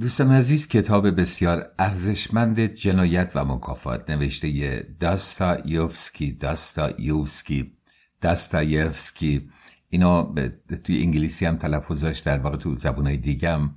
دوستان عزیز کتاب بسیار ارزشمند جنایت و مکافات نوشته داستا یوفسکی داستا یوفسکی داستا یوفسکی اینا توی انگلیسی هم تلفظاش در واقع تو زبونهای دیگه هم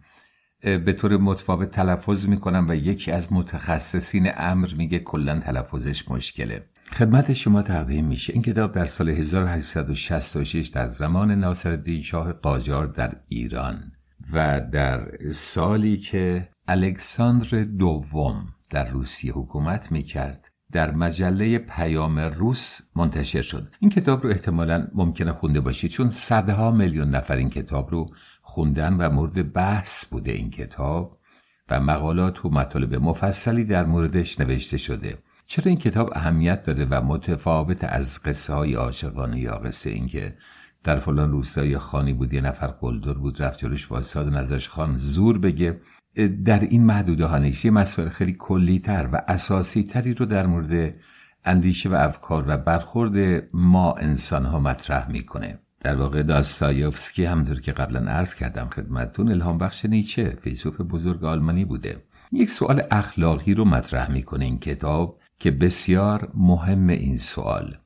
به طور متفاوت تلفظ می‌کنم و یکی از متخصصین امر میگه کلا تلفظش مشکله. خدمت شما تقدیم میشه. این کتاب در سال 1866 در زمان ناصرالدین شاه قاجار در ایران. و در سالی که الکساندر دوم در روسیه حکومت می‌کرد در مجله پیام روس منتشر شد. این کتاب رو احتمالا ممکنه خونده باشید چون صدها میلیون نفر این کتاب رو خوندن و مورد بحث بوده این کتاب و مقالات و مطالب مفصلی در موردش نوشته شده. چرا این کتاب اهمیت داره و متفاوت از قصه های عاشقانه یا قصه اینکه در فلان روستای خانی بود یه نفر قلدر بود رفت جلوش واساد و نظرش خان زور بگه. در این محدوده ها نیست یه مسئله خیلی کلی تر و اساسی تری رو در مورد اندیشه و افکار و برخورد ما انسان ها مطرح می‌کنه. در واقع داستایوفسکی همطور که قبلا عرض کردم خدمتتون الهام بخش نیچه فیلسوف بزرگ آلمانی بوده. یک سوال اخلاقی رو مطرح می‌کنه این کتاب که بسیار مهم این سوال.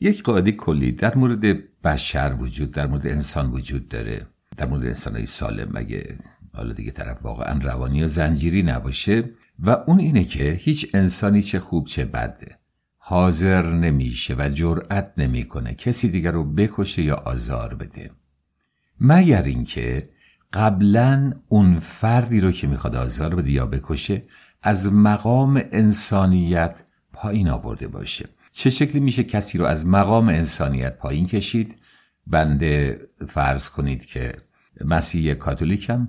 یک قاعده کلی در مورد بشر وجود در مورد انسان وجود داره. در مورد انسان های سالم مگه حالا دیگه طرف واقعا روانی و زنجیری نباشه. و اون اینه که هیچ انسانی چه خوب چه بده. حاضر نمیشه و جرأت نمی‌کنه کسی دیگر رو بکشه یا آزار بده. مگر اینکه قبلا اون فردی رو که می‌خواد آزار بده یا بکشه از مقام انسانیت پایین آورده باشه. چه شکلی میشه کسی رو از مقام انسانیت پایین کشید؟ بنده فرض کنید که مسیح کاتولیکم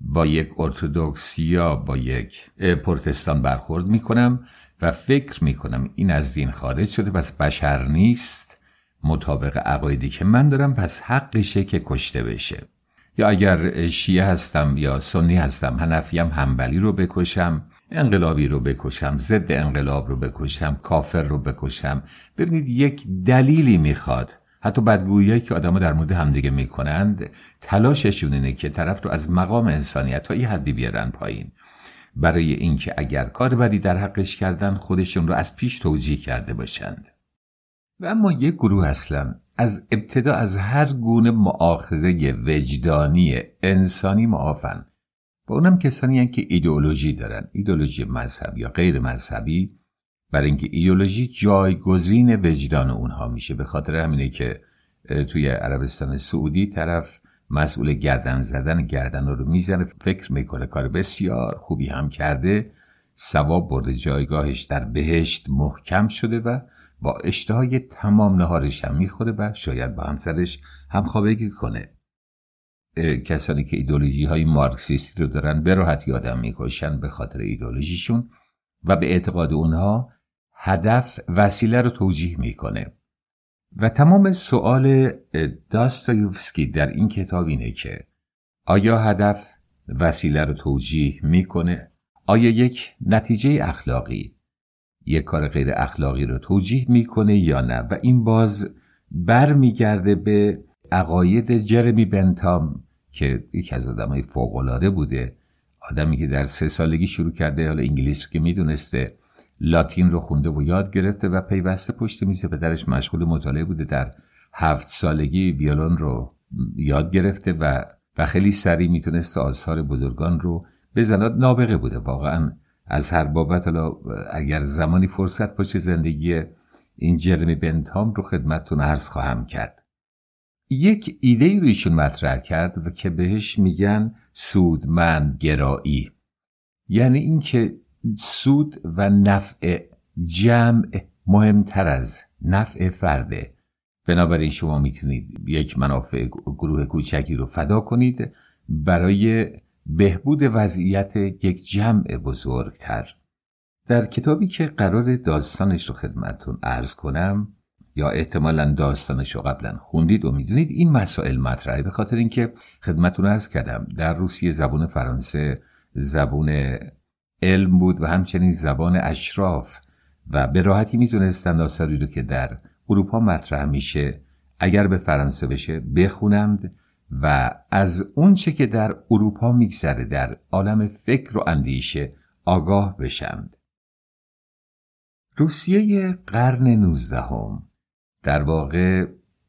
با یک ارتودکس یا با یک پروتستان برخورد می‌کنم و فکر می‌کنم این از دین خارج شده پس بشر نیست. مطابق عقایدی که من دارم پس حقشه که کشته بشه. یا اگر شیعه هستم یا سنی هستم هنفیم همبلی رو بکشم. انقلابی رو بکشم ضد انقلاب رو بکشم کافر رو بکشم. ببینید یک دلیلی می‌خواد. حتی بدگویی که آدما در مورد همدیگه می‌کنند تلاششون اینه که طرف رو از مقام انسانیت تا یه حدی بیارن پایین. برای اینکه اگر کار بدی در حقش کردن خودشون رو از پیش توجیه کرده باشند. و اما یک گروه اصلا از ابتدا از هر گونه معاخذه وجدانی انسانی معافن. و اونم کسانی هستند که ایدئولوژی دارن. ایدئولوژی مذهبی یا غیر مذهبی. برای اینکه ایدئولوژی جایگزین وجدان اونها میشه. به خاطر همینه که توی عربستان سعودی طرف مسئول گردن زدن گردن رو می‌زنه. فکر می‌کنه کار بسیار خوبی هم کرده. ثواب برده جایگاهش در بهشت محکم شده و با اشتهای تمام نهارش هم می‌خوره و شاید با همسرش همخوابگی کنه. کسانی که ایدولوژی های مارکسیستی رو دارن به راحتی آدم می‌کشن به خاطر ایدولوژیشون و به اعتقاد اونها هدف وسیله رو توجیه می‌کنه. و تمام سوال داستایوفسکی در این کتاب اینه که آیا هدف وسیله رو توجیه می‌کنه؟ آیا یک نتیجه اخلاقی یک کار غیر اخلاقی رو توجیه می‌کنه یا نه؟ و این باز برمیگرده به عقاید جرمی بنتام که یکی از آدمای فوقالعاده بوده. آدمی که در سه سالگی شروع کرده حالا انگلیس که می‌دونسته لاتین رو خونده و یاد گرفته و پیوسته پشت میز پدرش مشغول مطالعه بوده. در هفت سالگی ویولون رو یاد گرفته و و خیلی سریع می‌تونست آثار بزرگان رو بزند نابغه بوده. واقعا از هر بابت حالا اگر زمانی فرصت باشه زندگی این جرمی بنتام رو خدمتتون عرض خواهم کرد. یک ایده ای رو ایشون مطرح کرد و که بهش میگن سودمند گرایی. یعنی اینکه سود و نفع جمع مهمتر از نفع فرده بنابراین شما می‌تونید یک منافع گروه کوچکی رو فدا کنید برای بهبود وضعیت یک جمع بزرگتر. در کتابی که قرار داستانش رو خدمتون ارز کنم یا احتمالا داستانش رو قبلا خوندید و می‌دونید این مسائل مطرحه به خاطر اینکه خدمتون ارز کردم در روسیه زبون فرانسه زبون علم بود و همچنین زبان اشراف و به راحتی می‌تونستند آثاری رو که در اروپا مطرح میشه اگر به فرانسه بشه بخونند و از اونچه که در اروپا میگذره در عالم فکر و اندیشه آگاه بشند. روسیه قرن نوزدهم در واقع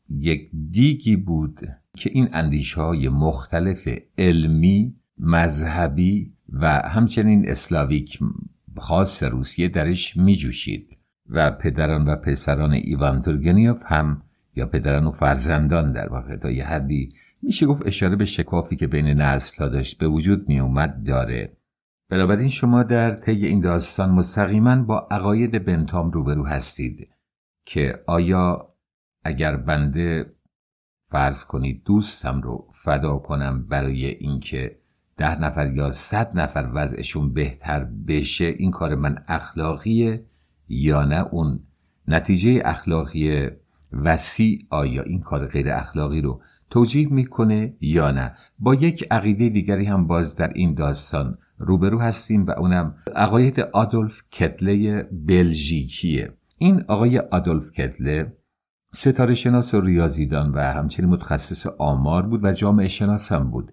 یک دیگی بود که این اندیشه های مختلف علمی، مذهبی و همچنین اسلاویک خاص روسیه درش می جوشید و پدران و پسران ایوان تورگنیوف هم یا پدران و فرزندان در واقع تا یه حدی میشه گفت اشاره به شکافی که بین نسل ها داشت به وجود می اومد داره. بنابراین شما در طی این داستان مستقیما با عقاید بنتام روبرو هستید. که آیا اگر بنده فرض کنید دوستم رو فدا کنم برای اینکه ده نفر یا صد نفر وضعشون بهتر بشه این کار من اخلاقیه یا نه اون نتیجه اخلاقی وسیع آیا این کار غیر اخلاقی رو توجیه می‌کنه یا نه؟ با یک عقیده دیگری هم باز در این داستان روبرو هستیم و اونم عقاید آدولف کتله بلژیکیه. این آقای آدولف کتله ستاره شناس و ریاضیدان و همچنین متخصص آمار بود و جامعه شناس هم بود.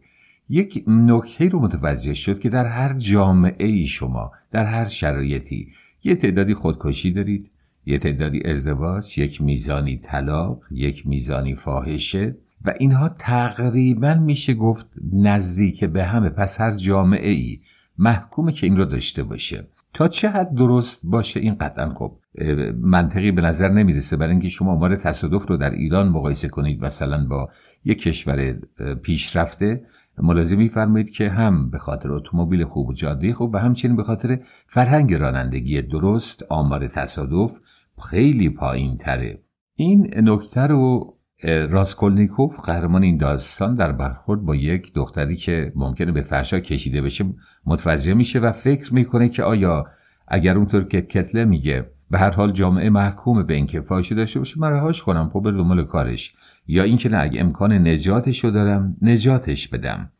یک نکته رو متوجه شد که در هر جامعه ای شما در هر شرایطی یه تعدادی خودکشی دارید یه تعدادی ازدواج یک میزانی طلاق یک میزانی فاحشه و اینها تقریبا میشه گفت نزدیک به همه. پس هر جامعه ای محکومه که این رو داشته باشه. تا چه حد درست باشه این قطعا خب منطقی به نظر نمی‌رسه. برای اینکه شما آمار تصادف رو در ایران مقایسه کنید مثلا با یک کشور پیشرفته ملاحظه میفرمایید که هم به خاطر اتومبیل خوب و جاده خوب و همچنین به خاطر فرهنگ رانندگی درست آمار تصادف خیلی پایین تره این نکته رو راسکولنیکوف قهرمان این داستان در برخورد با یک دختری که ممکنه به فرشا کشیده بشه متوجه میشه و فکر می‌کنه که آیا اگر اونطور که کتله میگه به هر حال جامعه محکوم به اینکه فاحشه داشته باشه من رهاش کنم خب دنبال کارش. یا اینکه نه اگه امکان نجاتش رو دارم نجاتش بدم.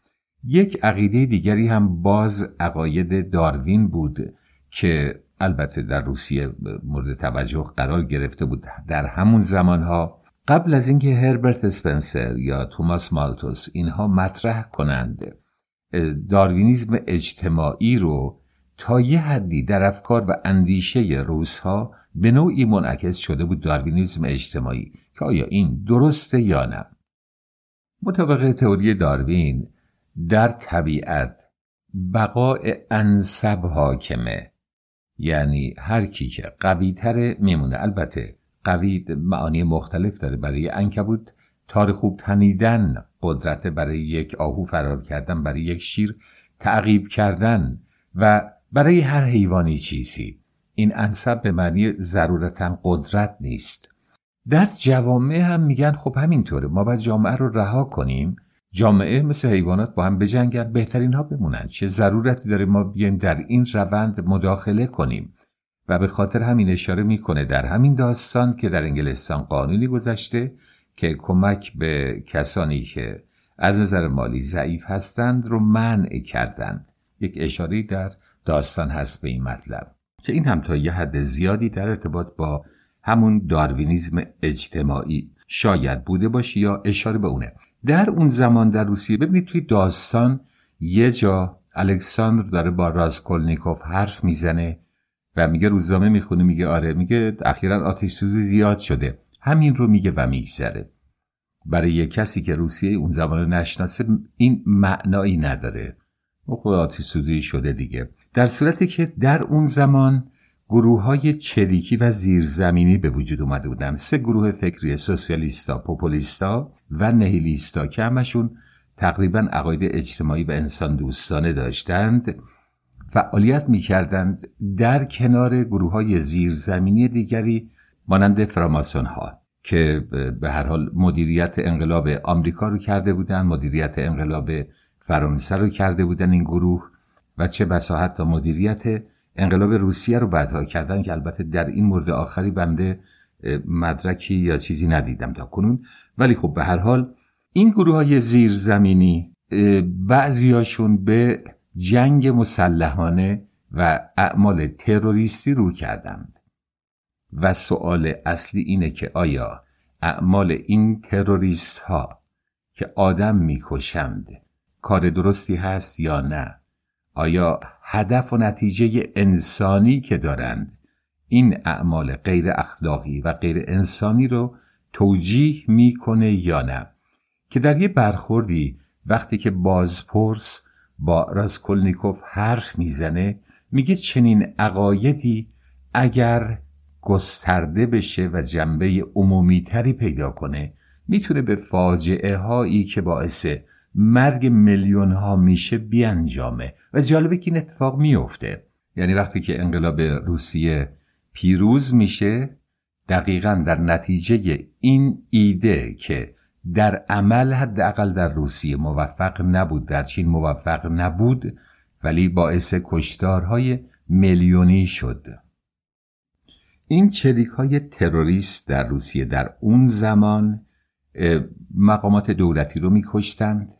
یک عقیده دیگری هم باز عقاید داروین بود که البته در روسیه مورد توجه قرار گرفته بود در همون زمانها. قبل از اینکه هربرت اسپنسر یا توماس مالتوس اینها مطرح کنند داروینیزم اجتماعی رو تا یه حدی در افکار و اندیشه روزها به نوعی منعکس شده بود داروینیزم اجتماعی که آیا این درسته یا نه؟ مطابق تئوری داروین در طبیعت بقای انصب حاکمه یعنی هر کی که قوی تره میمونه. البته قوی معانی مختلف داره برای انکبوت تار خوب تنیدن قدرت برای یک آهو فرار کردن برای یک شیر تعقیب کردن و برای هر حیوانی چیزی. این انصب به معنی ضرورتا قدرت نیست. در جوامع هم میگن خب همینطوره ما باید جامعه رو رها کنیم. جامعه مثل حیوانات با هم بجنگن بهترین ها بمونن. چه ضرورتی داره ما بیایم در این روند مداخله کنیم؟ و به خاطر همین اشاره می‌کنه در همین داستان که در انگلستان قانونی گذشته که کمک به کسانی که از نظر مالی ضعیف هستند رو منع کردند. یک اشاره در داستان هست به این مطلب. که این هم تا یه حد زیادی در ارتباط با همون داروینیزم اجتماعی شاید بوده باشه یا اشاره به اونه. در اون زمان در روسیه ببینید توی داستان یه جا الکساندر داره با رازکولنیکوف حرف می‌زنه و میگه روزنامه می‌خونه میگه آره میگه اخیرا آتش سوزی زیاد شده. همین رو میگه و میگذره. برای یه کسی که روسیه اون زمان رو نشناسه این معنایی نداره. خود سوزی شده دیگه. در صورتی که در اون زمان گروه های چریکی و زیرزمینی به وجود اومده بودن. سه گروه فکری سوسیالیستا، پوپولیستا و نهیلیستا که همشون تقریبا عقاید اجتماعی و انسان دوستانه داشتند فعالیت می کردند در کنار گروه های زیرزمینی دیگری مانند فراماسون ها که به هر حال مدیریت انقلاب آمریکا رو کرده بودند مدیریت انقلاب فرانسه رو کرده بودن این گروه و چه بسا حتی مدیریت انقلاب روسیه رو بعدها کردن که البته در این مورد آخری بنده مدرکی یا چیزی ندیدم تا کنون. ولی خب به هر حال این گروه های زیرزمینی بعضیاشون به جنگ مسلحانه و اعمال تروریستی رو کردند و سوال اصلی اینه که آیا اعمال این تروریست ها که آدم می‌کشند کار درستی هست یا نه؟ آیا هدف و نتیجه انسانی که دارند این اعمال غیر اخلاقی و غیر انسانی رو توجیه می‌کنه یا نه؟ که در یه برخوردی وقتی که بازپرس با راسکولنیکوف حرف می‌زنه میگه چنین عقایدی اگر گسترده بشه و جنبه عمومیتری پیدا کنه می‌تونه به فاجعه هایی که باعث مرگ میلیون ها میشه بیانجامه. و جالبه که این اتفاق میفته یعنی وقتی که انقلاب روسیه پیروز میشه دقیقا در نتیجه این ایده که در عمل حداقل در روسیه موفق نبود در چین موفق نبود ولی باعث کشتارهای میلیونی شد. این چریک های تروریست در روسیه در اون زمان مقامات دولتی رو میکشتند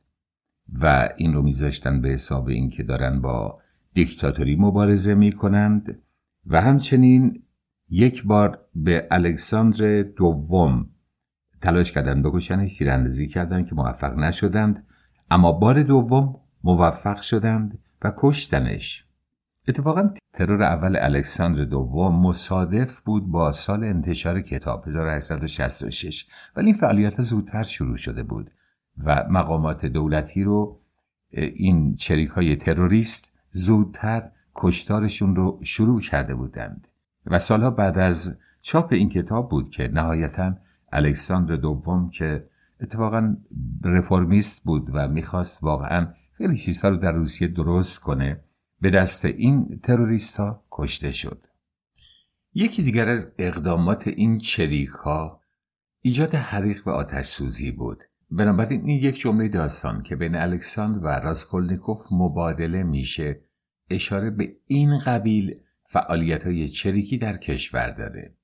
و این رو میذاشتن به حساب اینکه دارن با دیکتاتوری مبارزه می‌کنند و همچنین یک بار به الکساندر دوم تلاش کردند بکشنش تیراندازی کردند که موفق نشدند اما بار دوم موفق شدند و کشتنش. اتفاقا ترور اول الکساندر دوم مصادف بود با سال انتشار کتاب 1866 ولی این فعالیت زودتر شروع شده بود و مقامات دولتی رو این چریک های تروریست زودتر کشتارشون رو شروع کرده بودند. و سالها بعد از چاپ این کتاب بود که نهایتا الکساندر دوم که اتفاقا رفرمیست بود و می‌خواست واقعا خیلی چیزها رو در روسیه درست کنه. به دست این تروریست ها کشته شد. یکی دیگر از اقدامات این چریک ها ایجاد حریق و آتش سوزی بود. بنابراین این یک جمله داستان که بین الکساندر و راسکولنیکوف مبادله میشه اشاره به این قبیل فعالیت های چریکی در کشور داره.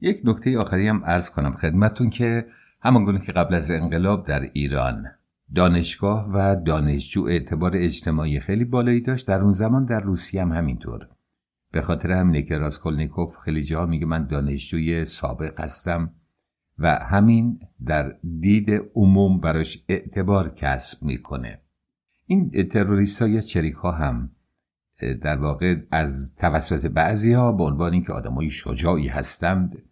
یک نکته آخری هم ارز کنم خدمتون که همانگونه که قبل از انقلاب در ایران دانشگاه و دانشجو اعتبار اجتماعی خیلی بالایی داشت. در اون زمان در روسیه هم همینطور. به خاطر همینه که راسکولنیکوف خیلی جا میگه من دانشجوی سابق هستم و همین در دید عموم براش اعتبار کسب می‌کنه. این تروریست ها یا چریک ها هم در واقع از توسط بعضی ها به عنوان اینکه آدمای شجاعی هستند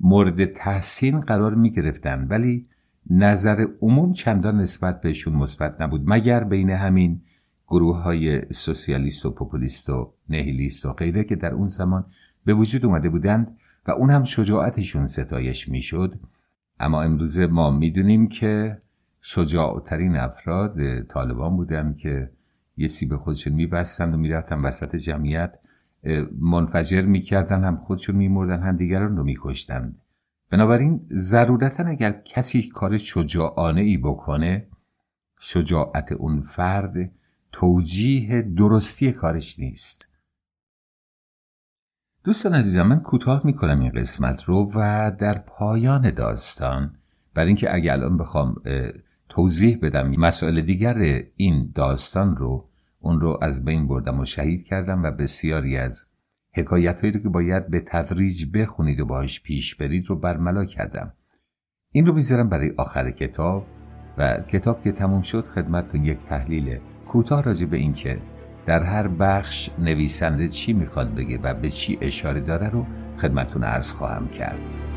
مورد تحسین قرار می گرفتن ولی نظر عموم چندان نسبت بهشون مثبت نبود مگر بین همین گروه های سوسیالیست و پوپولیست و نهیلیست و غیره که در اون زمان به وجود اومده بودند و اون هم شجاعتشون ستایش می‌شد. اما امروز ما می‌دونیم که شجاعترین افراد طالبان بودن که یه سیب خودشون میبستند و می‌رفتن وسط جمعیت منفجر می‌کردن هم خودشون میمردن هم دیگران رو میکشتند. بنابراین ضرورتا اگر کسی کار شجاعانه ای بکنه شجاعت اون فرد توجیه درستی کارش نیست. دوستان عزیزم من کوتاه می‌کنم این قسمت رو و در پایان داستان برای اینکه اگر الان بخوام توضیح بدم مسائل دیگر این داستان رو اون رو از بین بردم و شهید کردم و بسیاری از حکایت هایی رو که باید به تدریج بخونید و باهاش پیش برید رو برملا کردم. این رو می‌ذارم برای آخر کتاب و کتاب که تموم شد خدمتتون یک تحلیل کوتاه راجع به این که در هر بخش نویسنده چی می‌خواد بگه و به چی اشاره داره رو خدمتون عرض خواهم کرد.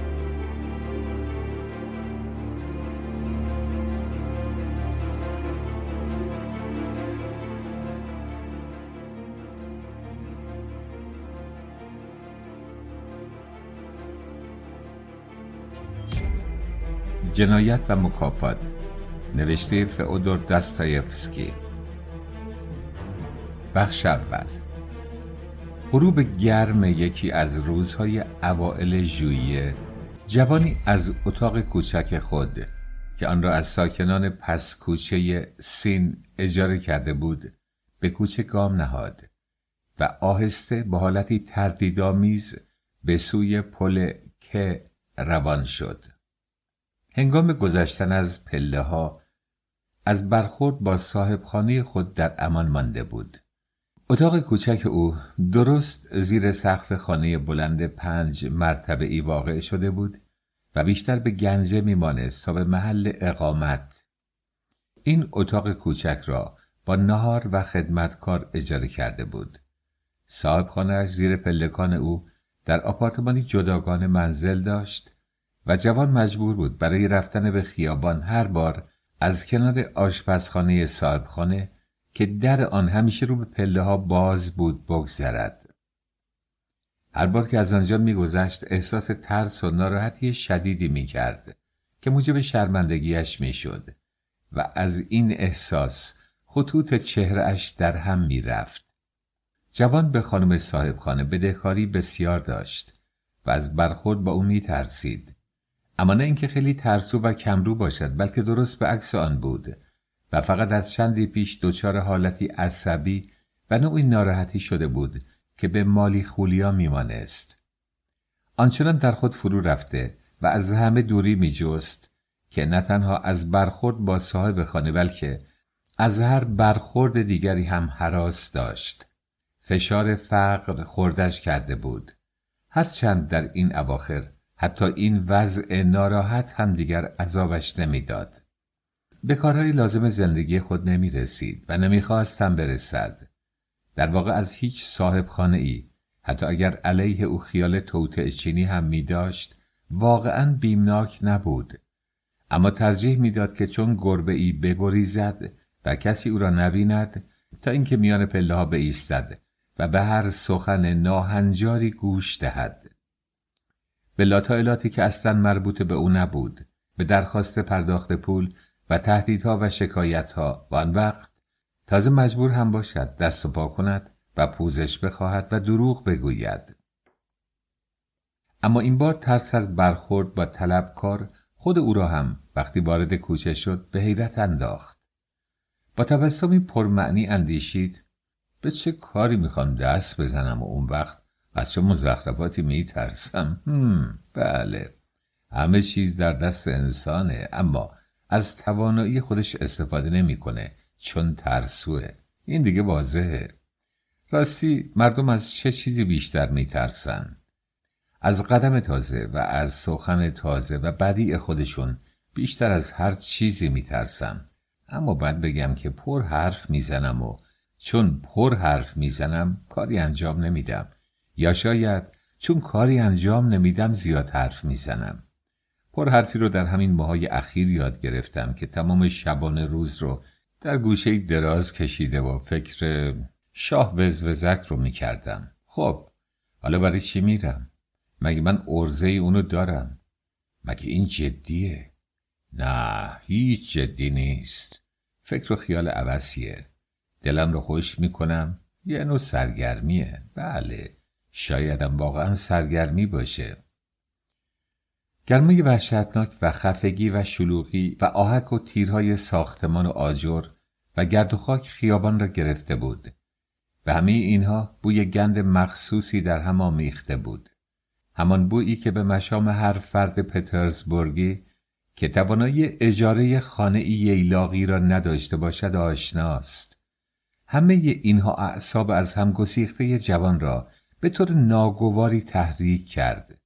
جنایت و مکافات. نوشته فئودور داستایفسکی بخش اول. غروب گرم یکی از روزهای اوائل ژوئیه جوانی از اتاق کوچک خود که آن را از ساکنان پس کوچه سین اجاره کرده بود به کوچه گام نهاد و آهسته با حالتی تردیدآمیز به سوی پل که روان شد. هنگام گذشتن از پله ها از برخورد با صاحب خانه خود در امان مانده بود. اتاق کوچک او درست زیر سقف خانه بلند پنج مرتبه ای واقع شده بود و بیشتر به گنجه میمانست تا به محل اقامت این اتاق کوچک را با نهار و خدمتکار اجاره کرده بود صاحب زیر پلکان او در آپارتمانی جداگانه منزل داشت و جوان مجبور بود برای رفتن به خیابان هر بار از کنار آشپزخانه صاحبخانه که در آن همیشه رو به پله ها باز بود بگذرد. هر بار که از آنجا میگذشت احساس ترس و ناراحتی شدیدی می‌کرد که موجب شرمندگیش می‌شد و از این احساس خطوط چهرهش در هم می‌رفت. جوان به خانم صاحبخانه بدهکاری بسیار داشت و از برخورد با او میترسید. اما نه اینکه خیلی ترسو و کمرو باشد بلکه درست به عکس آن بود و فقط از چندی پیش دچار حالتی عصبی و نوعی ناراحتی شده بود که به مالی خولیا میمانست. آنچنان در خود فرو رفته و از همه دوری میجست که نه تنها از برخورد با صاحب خانه بلکه از هر برخورد دیگری هم حراس داشت. فشار فقر خوردش کرده بود. هرچند در این اواخر حتی این وضع ناراحت هم دیگر عذابش نمی‌داد. به کارهای لازم زندگی خود نمی رسید و نمی‌خواست هم برسد. در واقع از هیچ صاحب خانه ای حتی اگر علیه او خیال توطع چینی هم می داشت واقعا بیمناک نبود. اما ترجیح می‌داد که چون گربه ای بگریزد و کسی او را نبیند تا اینکه میان پله ها بایستد و به هر سخن ناهنجاری گوش دهد. به لاتایلاتی که اصلا مربوط به او نبود به درخواست پرداخت پول و تهدیدها و شکایتها و آن وقت تازه مجبور هم باشد دست و پا کند و پوزش بخواهد و دروغ بگوید. اما این بار ترس از برخورد با طلبکار خود او را هم وقتی وارد کوچه شد به حیرت انداخت. با تبسمی پرمعنی اندیشید به چه کاری می‌خوام دست بزنم و اون وقت از چه مزخرفاتی میترسم. بله. همه چیز در دست انسانه اما از توانایی خودش استفاده نمی‌کنه چون ترسوه. این دیگه واضحه. راستی مردم از چه چیزی بیشتر میترسن؟ از قدم تازه و از سخن تازه و بدیع خودشون بیشتر از هر چیزی میترسم. اما باید بگم که پر حرف می‌زنم و چون پر حرف می‌زنم کاری انجام نمیدم. یا شاید چون کاری انجام نمیدم زیاد حرف می‌زنم. پر حرفی رو در همین ماهای اخیر یاد گرفتم که تمام شبانه روز رو در گوشه دراز کشیده و فکر شاه وزوزک رو می‌کردم. خب حالا برای چی میرم؟ مگه من ارزه اونو دارم؟ مگه این جدیه؟ نه هیچ جدی نیست. فکر و خیال عوضیه. دلم رو خوش می‌کنم. یه نوع سرگرمیه. بله. شایدم واقعا سرگرمی باشه. گرمای وحشتناک و خفگی و شلوغی و آهک و تیرهای ساختمان و آجر و گرد و خاک خیابان را گرفته بود. و همه اینها بوی گند مخصوصی در هم آمیخته بود. همان بویی که به مشام هر فرد پترزبورگی که توانایی اجاره خانه ییلاقی را نداشته باشد آشناست. همه اینها اعصاب از هم گسیخته جوان را به طور ناگواری تحریک کرد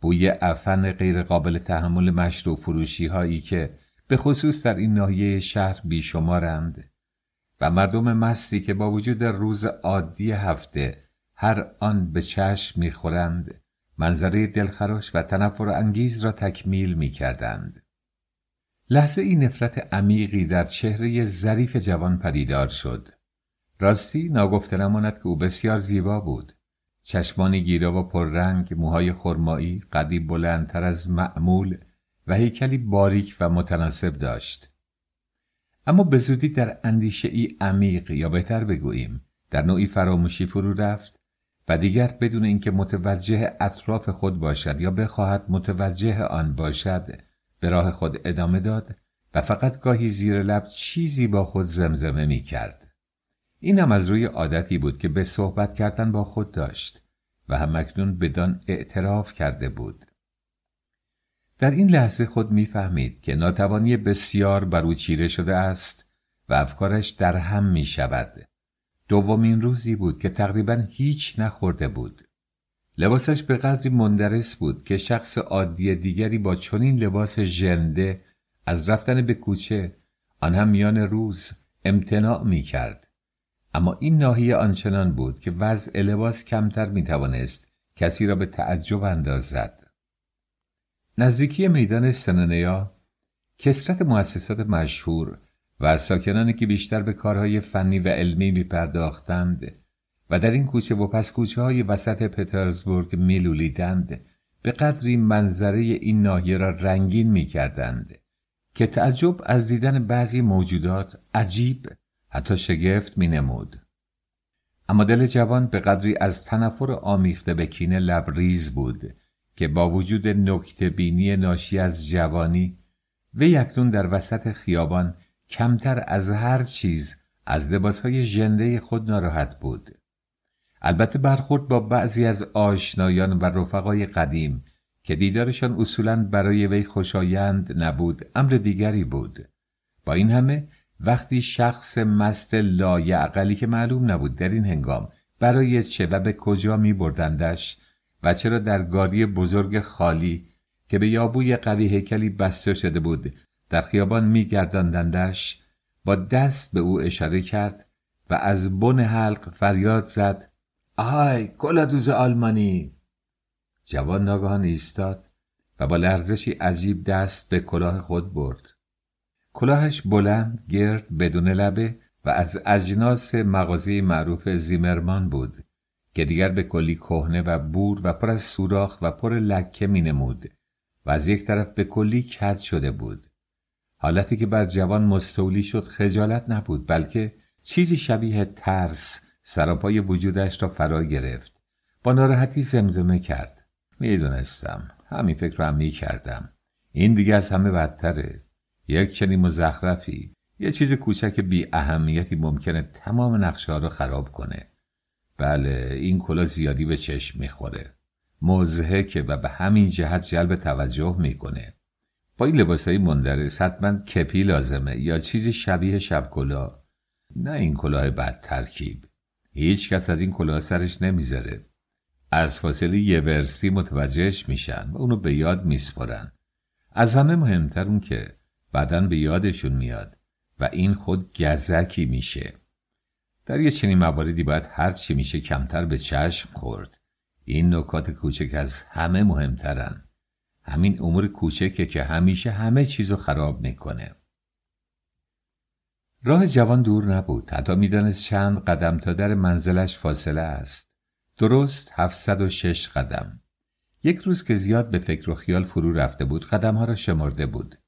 بوی افن غیرقابل تحمل مشروع فروشی هایی که به خصوص در این ناحیه شهر بیشمارند و مردم مستی که با وجود روز عادی هفته هر آن به چشم می‌خورند منظره دلخراش و تنفر انگیز را تکمیل می کردند. لحظه این نفرت عمیقی در چهره ظریف جوان پدیدار شد. راستی ناگفته نماند که او بسیار زیبا بود. چشمانی گیرا و پررنگ، موهای خرمایی، قدی بلندتر از معمول و هیکلی باریک و متناسب داشت. اما به زودی در اندیشه ای عمیق یا بهتر بگوییم در نوعی فراموشی فرو رفت و دیگر بدون اینکه متوجه اطراف خود باشد یا بخواهد متوجه آن باشد به راه خود ادامه داد و فقط گاهی زیر لب چیزی با خود زمزمه می کرد. این هم از روی عادتی بود که به صحبت کردن با خود داشت و همکنون بدان اعتراف کرده بود. در این لحظه خود می‌فهمید که ناتوانی بسیار بر او چیره شده است و افکارش در هم می شود دومین روزی بود که تقریبا هیچ نخورده بود لباسش به قدری مندرس بود که شخص عادی دیگری با چنین لباس ژنده از رفتن به کوچه آن هم میان روز امتناع می کرد. اما این ناحیه آنچنان بود که وضع لباس کمتر می توانست کسی را به تعجب اندازد. نزدیکی میدان سنانیا کسرت مؤسسات مشهور و ساکنانی که بیشتر به کارهای فنی و علمی می پرداختند و در این کوچه و پس کوچه های وسط پترزبورگ میلولیدند به قدری منظره این ناحیه را رنگین می کردند که تعجب از دیدن بعضی موجودات عجیب حتی شگفت می نمود. اما دل جوان به قدری از تنفر آمیخته به کینه لبریز بود که با وجود نکته بینی ناشی از جوانی و یکتون در وسط خیابان کمتر از هر چیز از لباسهای ژنده خود ناراحت بود. البته برخورد با بعضی از آشنایان و رفقای قدیم که دیدارشان اصولا برای وی خوشایند نبود امر دیگری بود با این همه وقتی شخص مست لایعقلی که معلوم نبود در این هنگام برای چه و به کجا می بردندش و چرا در گاری بزرگ خالی که به یابوی قوی هیکلی بسته شده بود در خیابان می گرداندندش با دست به او اشاره کرد و از بن حلق فریاد زد آی کلادوز آلمانی! جوان ناگهان ایستاد و با لرزشی عجیب دست به کلاه خود برد. کلاهش بلند گرد بدون لبه و از اجناس مغازه معروف زیمرمان بود که دیگر به کلی کهنه و بور و پر از سوراخ و پر لکه می نمود و از یک طرف به کلی کد شده بود. حالتی که بر جوان مستولی شد خجالت نبود بلکه چیزی شبیه ترس سراپای وجودش را فرا گرفت. با ناراحتی زمزمه کرد. می‌دونستم همین فکر رو هم می‌کردم این دیگه از همه بدتره. یک چنین مزخرفی یه چیز کوچک بی اهمیتی ممکنه تمام نقشه ها رو خراب کنه. بله این کلا زیادی به چشم می‌خوره. مزهکه و به همین جهت جلب توجه می‌کنه. با این لباس های مندرس حتما کپی لازمه یا چیزی شبیه شب کلا. نه این کلاه بد ترکیب. هیچ کس از این کلاه سرش نمی‌ذاره. از فاصله یه ورسی متوجهش میشن و اونو به یاد میسپرن از همه مهمتر اون که بعدا به یادشون میاد و این خود گزکی میشه. در یه چنین مواردی باید هر چی میشه کمتر به چشم خورد. این نکات کوچک از همه مهمترن. همین امور کوچکه که همیشه همه چیزو خراب می‌کنه. راه جوان دور نبود. حتی می‌دانست چند قدم تا در منزلش فاصله است. درست 706 قدم. یک روز که زیاد به فکر و خیال فرو رفته بود قدمها را شمرده بود.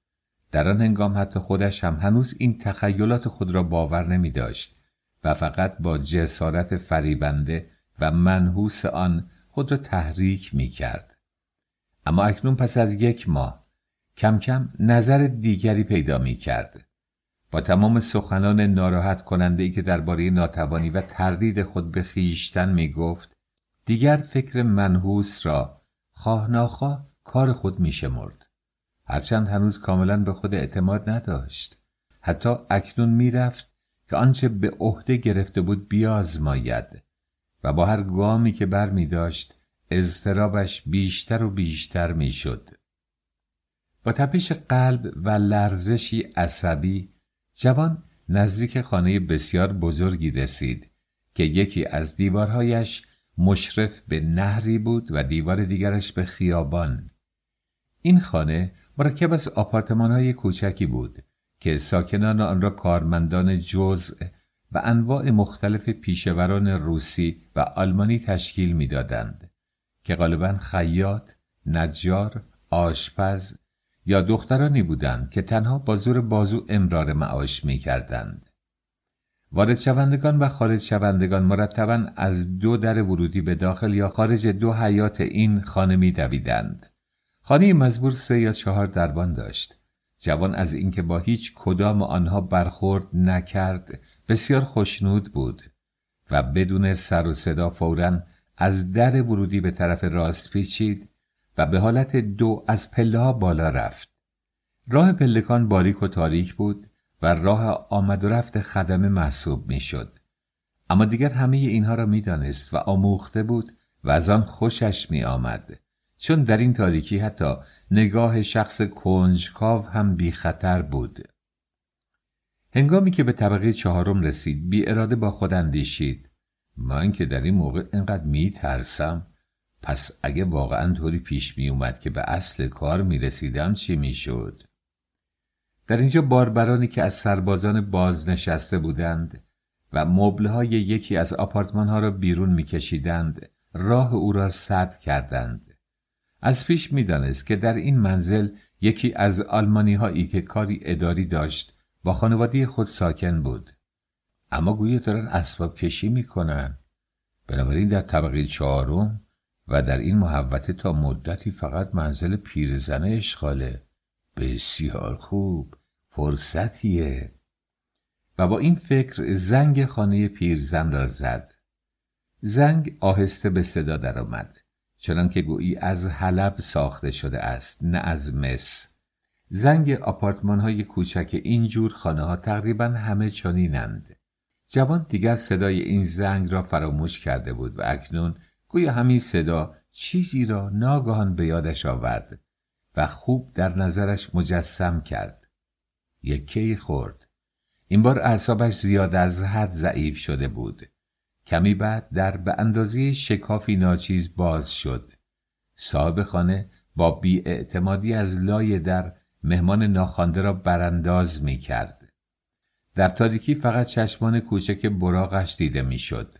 در آن هنگام حتی خودش هم هنوز این تخیلات خود را باور نمی داشت و فقط با جسارت فریبنده و منحوس آن خود را تحریک می کرد. اما اکنون پس از یک ماه کم کم نظر دیگری پیدا می کرد. با تمام سخنان ناراحت کننده ای که درباره ناتوانی و تردید خود به خیشتن می گفت دیگر فکر منحوس را خواه ناخواه کار خود می شمرد. هرچند هنوز کاملا به خود اعتماد نداشت. حتی اکنون می‌رفت که آنچه به عهده گرفته بود بیازماید و با هر گامی که بر می داشت اضطرابش بیشتر و بیشتر می شد. با تپش قلب و لرزشی عصبی جوان نزدیک خانه بسیار بزرگی رسید که یکی از دیوارهایش مشرف به نهری بود و دیوار دیگرش به خیابان این خانه مرکب از آپارتمان های کوچکی بود که ساکنان آن را کارمندان جزء و انواع مختلف پیشوران روسی و آلمانی تشکیل می‌دادند که غالبا خیاط، نجار، آشپز یا دخترانی بودند که تنها با زور بازو امرار معاش می کردند. وارد شوندگان و خارج شوندگان مرتبا از دو در ورودی به داخل یا خارج دو حیات این خانه می دویدند. خانه مزبور سه یا چهار دربان داشت. جوان از اینکه با هیچ کدام آنها برخورد نکرد بسیار خوشنود بود و بدون سر و صدا فورا از در ورودی به طرف راست پیچید و به حالت دو از پله بالا رفت. راه پلکان باریک و تاریک بود و راه آمد و رفت خدمه محسوب می‌شد. اما دیگر همه اینها را می‌دانست و آموخته بود و از آن خوشش می آمد چون در این تاریکی حتی نگاه شخص کنجکاو هم بی خطر بود هنگامی که به طبقه چهارم رسید بی اراده با خود اندیشید من که در این موقع اینقدر می ترسم پس اگه واقعا طوری پیش می اومد که به اصل کار می رسیدم چی می شد؟ در اینجا باربرانی که از سربازان باز نشسته بودند و مبلهای یکی از آپارتمان ها را بیرون می کشیدند راه او را سد کردند. از پیش می دانست که در این منزل یکی از آلمانی هایی که کاری اداری داشت با خانواده خود ساکن بود. اما گویه دارن اسباب کشی می کنن. بنابراین در طبقه چهارم و در این محوطه تا مدتی فقط منزل پیرزنه اشغاله. بسیار خوب فرصتیه و با این فکر زنگ خانه پیرزن را زد زنگ آهسته به صدا درآمد چنان که گویی از حلب ساخته شده است نه از مس. زنگ آپارتمان های کوچک اینجور خانه ها تقریبا همه چنینند. جوان دیگر صدای این زنگ را فراموش کرده بود و اکنون گویا همین صدا چیزی را ناگهان به یادش آورد و خوب در نظرش مجسم کرد. یکی خورد. این بار اعصابش زیاد از حد ضعیف شده بود. کمی بعد در به اندازه شکافی ناچیز باز شد صاحب خانه با بیاعتمادی از لای در مهمان ناخوانده را برانداز می کرد. در تاریکی فقط چشمان کوچک براغش دیده می‌شد.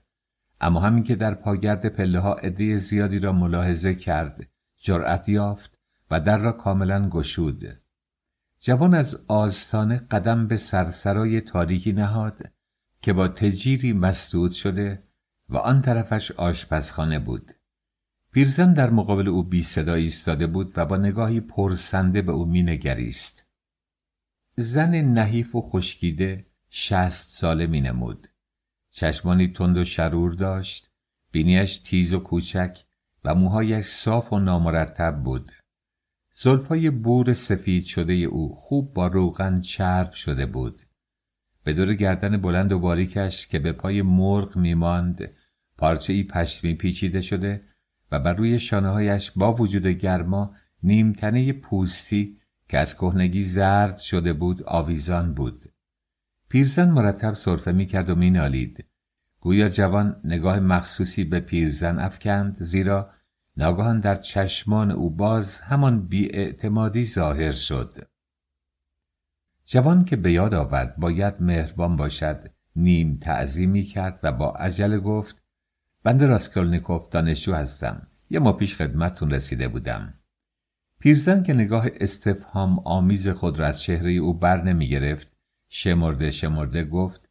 اما همین که در پاگرد پله ها عده زیادی را ملاحظه کرد جرأت یافت و در را کاملا گشود جوان از آستانه قدم به سرسرای تاریکی نهاد که با تجیری مسدود شده و آن طرفش آشپزخانه بود. پیرزن در مقابل او بی صدا ایستاده بود و با نگاهی پرسنده به او مینگریست زن نحیف و خشکیده شست ساله می نمود. چشمانی تند و شرور داشت بینیش تیز و کوچک و موهایش صاف و نامرتب بود. زلفای بور سفید شده او خوب با روغن چرب شده بود. به دور گردن بلند و باریکش که به پای مرغ میماند. پارچه ای پشمی پیچیده شده و بر روی شانههایش با وجود گرما نیمتنه پوستی که از کهنگی زرد شده بود آویزان بود. پیرزن مرتب صرفه می‌کرد و مینالید. گویا جوان نگاه مخصوصی به پیرزن افکند زیرا ناگهان در چشمان او باز همان بیاعتمادی ظاهر شد. جوان که به یاد آورد باید مهربان باشد نیم تعظیمی کرد و با عجله گفت بنده راسکولنیکوف دانشجو هستم. یه ماه پیش خدمتتون رسیده بودم. پیرزن که نگاه استفهام آمیز خود را از چهره او بر نمی گرفت شمرده شمرده گفت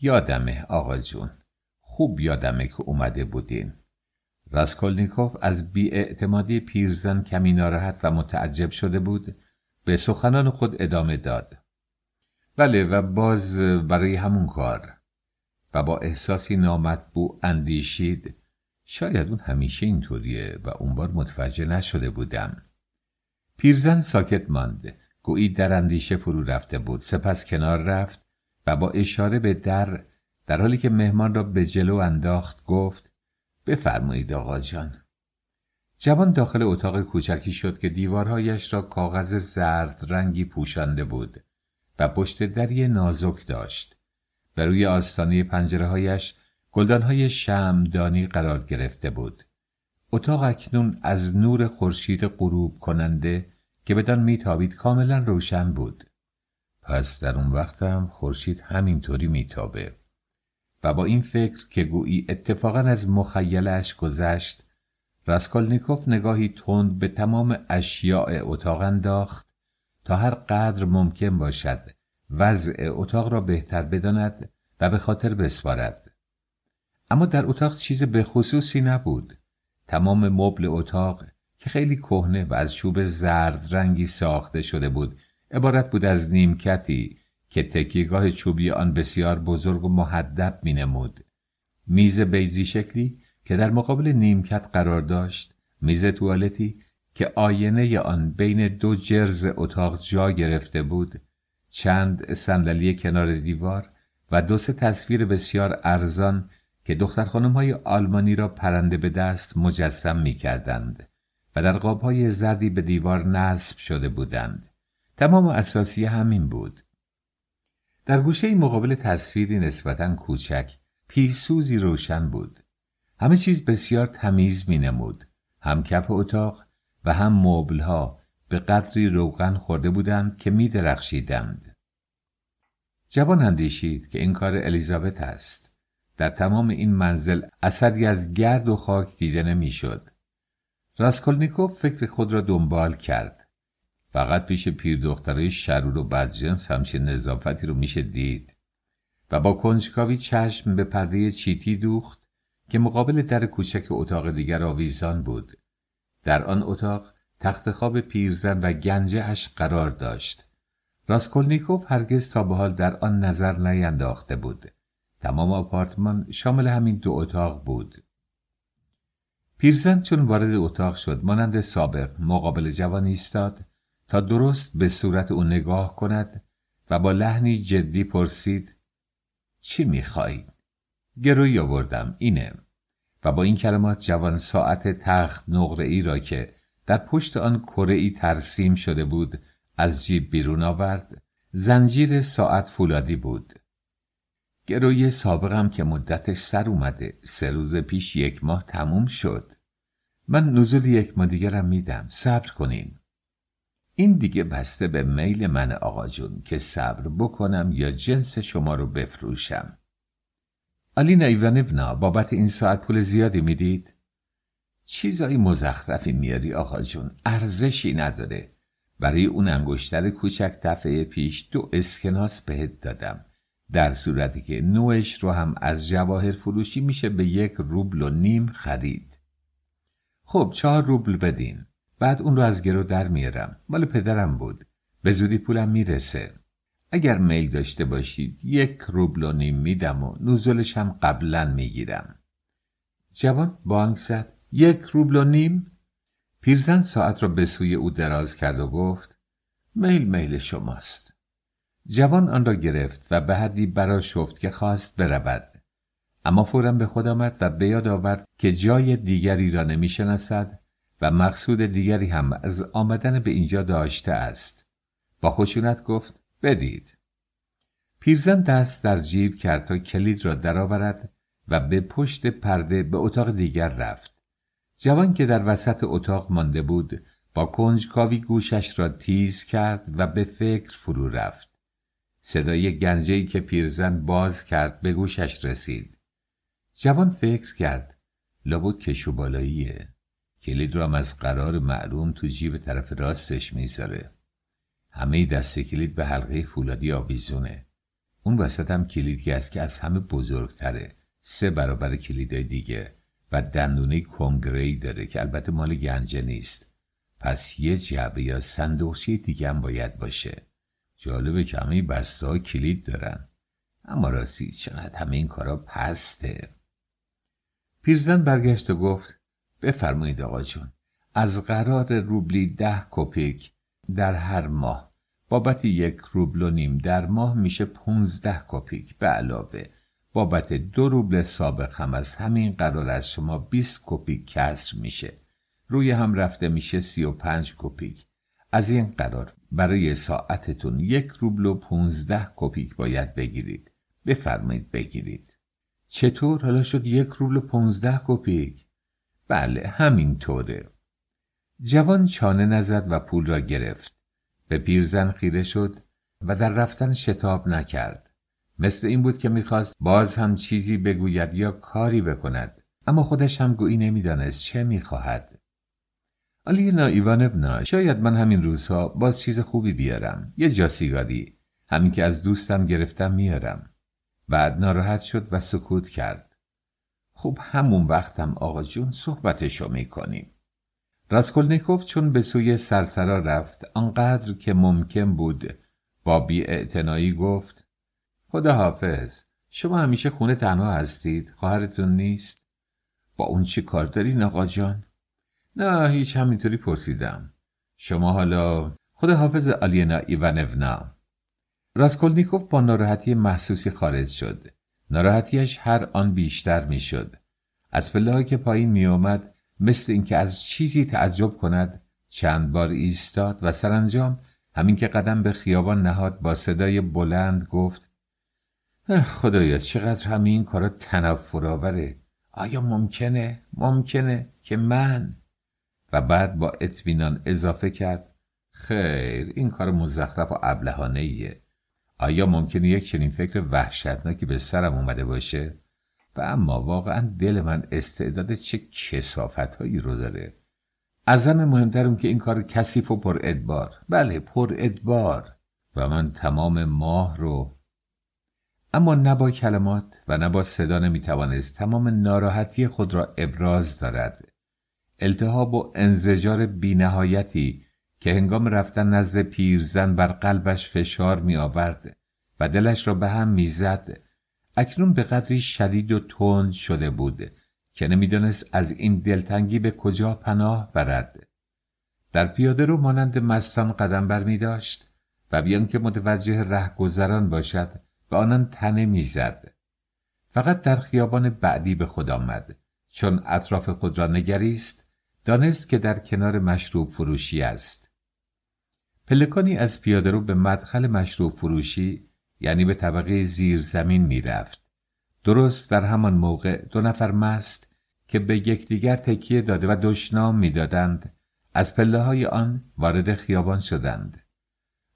یادمه آقا جون خوب یادمه که اومده بودین. راسکولنیکوف از بیاعتمادی پیرزن کمی ناراحت و متعجب شده بود به سخنان خود ادامه داد. بله و باز برای همون کار. و با احساسی نامطبوع اندیشید شاید اون همیشه اینطوریه و اون بار متوجه نشده بودم. پیرزن ساکت ماند. گویی در اندیشه فرو رفته بود. سپس کنار رفت و با اشاره به در در حالی که مهمان را به جلو انداخت گفت بفرمایید آقا جان. جوان داخل اتاق کوچکی شد که دیوارهایش را کاغذ زرد رنگی پوشانده بود. و پشت دری نازک داشت. و روی آستانه پنجرههایش گلدانهای شمدانی قرار گرفته بود. اتاق اکنون از نور خورشید غروب کننده که بدان میتابید کاملا روشن بود. پس در اون هم خورشید همینطوری میتابه. و با این فکر که گویی اتفاقا از مخیلش گذشت راسکولنیکوف نگاهی تند به تمام اشیاء اتاق انداخت تا هر قدر ممکن باشد وضع اتاق را بهتر بداند و به خاطر بسپارد اما در اتاق چیز به خصوصی نبود تمام مبل اتاق که خیلی کهنه و از چوب زرد رنگی ساخته شده بود عبارت بود از نیمکتی که تکیگاه چوبی آن بسیار بزرگ و محدب می نمود. میز بیزی شکلی که در مقابل نیمکت قرار داشت میز توالتی که آینه آن بین دو جرز اتاق جا گرفته بود چند صندلی کنار دیوار و دو سه تصویر بسیار ارزان که دختر خانم های آلمانی را پرنده به دست مجسم می کردند و در قاب های زردی به دیوار نصب شده بودند. تمام اساسی همین بود. در گوشه مقابل تصویری نسبتا کوچک پیسوزی روشن بود. همه چیز بسیار تمیز می نمود. هم کف اتاق و هم مبلها به قدری روغن خورده بودند که می درخشیدند. جوان اندیشید که این کار الیزابت است. در تمام این منزل اثری از گرد و خاک دیده نمی‌شد. راسکولنیکوف فکر خود را دنبال کرد. فقط پیش پیر دختره شرور و بدجنس همچین نظافتی رو میشه دید و با کنجکاوی چشم به پرده چیتی دوخت که مقابل در کوچک اتاق دیگر آویزان بود. در آن اتاق تخت خواب پیرزن و گنجه قرار داشت. راسکولنیکوف هرگز تا به حال در آن نظر نینداخته بود. تمام آپارتمان شامل همین دو اتاق بود. پیرزن چون وارد اتاق شد مانند سابق مقابل جوان ایستاد تا درست به صورت او نگاه کند و با لحنی جدی پرسید چی می‌خواهید؟ گروی آوردم اینه و با این کلمات جوان ساعت تخت نقره ای را که در پشت آن کره ای ترسیم شده بود از جیب بیرون آورد. زنجیر ساعت فولادی بود. گروی سابقم که مدتش سر اومده سه روز پیش یک ماه تموم شد. من نزول یک ماه دیگرم میدم. صبر کنین. این دیگه بسته به میل من آقا جون که صبر بکنم یا جنس شما رو بفروشم. آلینا ایوانونا بابت این ساعت پول زیادی می‌دید؟ چیزایی مزخرفی میاری آقا جون ارزشی نداره. برای اون انگشتر کوچک دفعه پیش دو اسکناس بهت دادم. در صورتی که نوش رو هم از جواهر فروشی میشه به یک روبل و نیم خرید. خب چهار روبل بدین. بعد اون رو از گرو در میارم. مال پدرم بود. به زودی پولم می‌رسه. اگر میل داشته باشید یک روبل و نیم میدم و نزولش هم قبلا می‌گیرم. جوان بانک زد. یک روبل و نیم؟ پیرزن ساعت را به سوی او دراز کرد و گفت میل میل شماست. جوان آن را گرفت و به حدی برا شفت که خواست برود. اما فورا به خود آمد و به یاد آورد که جای دیگری را نمی‌شناسد و مقصود دیگری هم از آمدن به اینجا داشته است. با خشونت گفت بدید. پیرزن دست در جیب کرد تا کلید را درآورد و به پشت پرده به اتاق دیگر رفت. جوان که در وسط اتاق مانده بود با کنجکاوی گوشش را تیز کرد و به فکر فرو رفت. صدای گنجهی که پیرزن باز کرد به گوشش رسید. جوان فکر کرد لابد کشو بالاییه. کلید را از قرار معلوم تو جیب طرف راستش می‌ذاره. همه دست کلید به حلقه فولادی آویزونه. اون وسط هم کلیدی است که از همه بزرگتره. سه برابر کلیدای دیگه و دندونه کنگرهی داره که البته مال گنجه نیست. پس یه جعبه یا صندوقچه دیگه هم باید باشه. جالبه که همه بسته کلید دارن. اما راستی چقدر همه این کارا پسته. پیرزن برگشت و گفت بفرمایید آقا جون از قرار روبلی ده کپیک در هر ماه بابت یک روبل و نیم در ماه میشه پونزده کپیک. به علاوه بابت دو روبل سابق هم از همین قرار از شما 20 کپیک کسر میشه. روی هم رفته میشه 35 کپیک. از این قرار برای ساعتتون یک روبل و پونزده کپیک باید بگیرید. بفرمایید بگیرید. چطور؟ حالا شد یک روبل و پونزده کپیک. بله همینطوره. جوان چانه نزد و پول را گرفت. به پیرزن خیره شد و در رفتن شتاب نکرد. مثل این بود که می‌خواست باز هم چیزی بگوید یا کاری بکند اما خودش هم گویی نمی‌دانست چه می‌خواهد. آلینا ایوانونا شاید من همین روزها باز چیز خوبی بیارم یه جاسیگاری همین که از دوستم گرفتم میارم. بعد ناراحت شد و سکوت کرد. خب همون وقتم آقا جون صحبتشو می‌کنیم. راسکولنیکوف چون به سوی سرسرا رفت آنقدر که ممکن بود با بی گفت خدا حافظ شما همیشه خونه تنها هستید خواهرتون نیست؟ با اون چی کار دارین آقا جان؟ نه هیچ همینطوری پرسیدم. شما حالا خدا حافظ آلینا ایوانونا. راسکولنیکوف با ناراحتی محسوسی خارج شد. ناراحتیش هر آن بیشتر می‌شد. از پله که پایین می آمد مثل اینکه از چیزی تعجب کند چند بار ایستاد و سرانجام همین که قدم به خیابان نهاد با صدای بلند گفت خدایا چقدر همین کارا تنفر آوره آیا ممکنه؟ ممکنه که من؟ و بعد با اطمینان اضافه کرد خیر این کار مزخرف و ابلهانه ایه آیا ممکنه یک چنین فکر وحشتناکی به سرم اومده باشه؟ و اما واقعا دل من استعداد چه کسافت هایی رو داره. از همه مهمتر اون که این کار کثیف و پر ادبار. بله پر ادبار. و من تمام ماه رو. اما نه با کلمات و نه با صدا نمی‌توانست تمام ناراحتی خود را ابراز دارد. التهاب و انزجار بینهایتی که هنگام رفتن نزد پیرزن بر قلبش فشار می آورد و دلش را به هم می‌زد. اکنون به قدری شدید و تند شده بود که نمی‌دانست از این دلتنگی به کجا پناه برد. در پیاده رو مانند مستان قدم بر می داشت و بیان که متوجه رهگذران باشد به آنان تنه می‌زد فقط در خیابان بعدی به خود آمد. چون اطراف خود را نگریست دانست که در کنار مشروب فروشی است. پلکانی از پیاده رو به مدخل مشروب فروشی یعنی به طبقه زیر زمین می رفت. درست در همان موقع دو نفر مست که به یکدیگر تکیه داده و دشنام می‌دادند از پله های آن وارد خیابان شدند.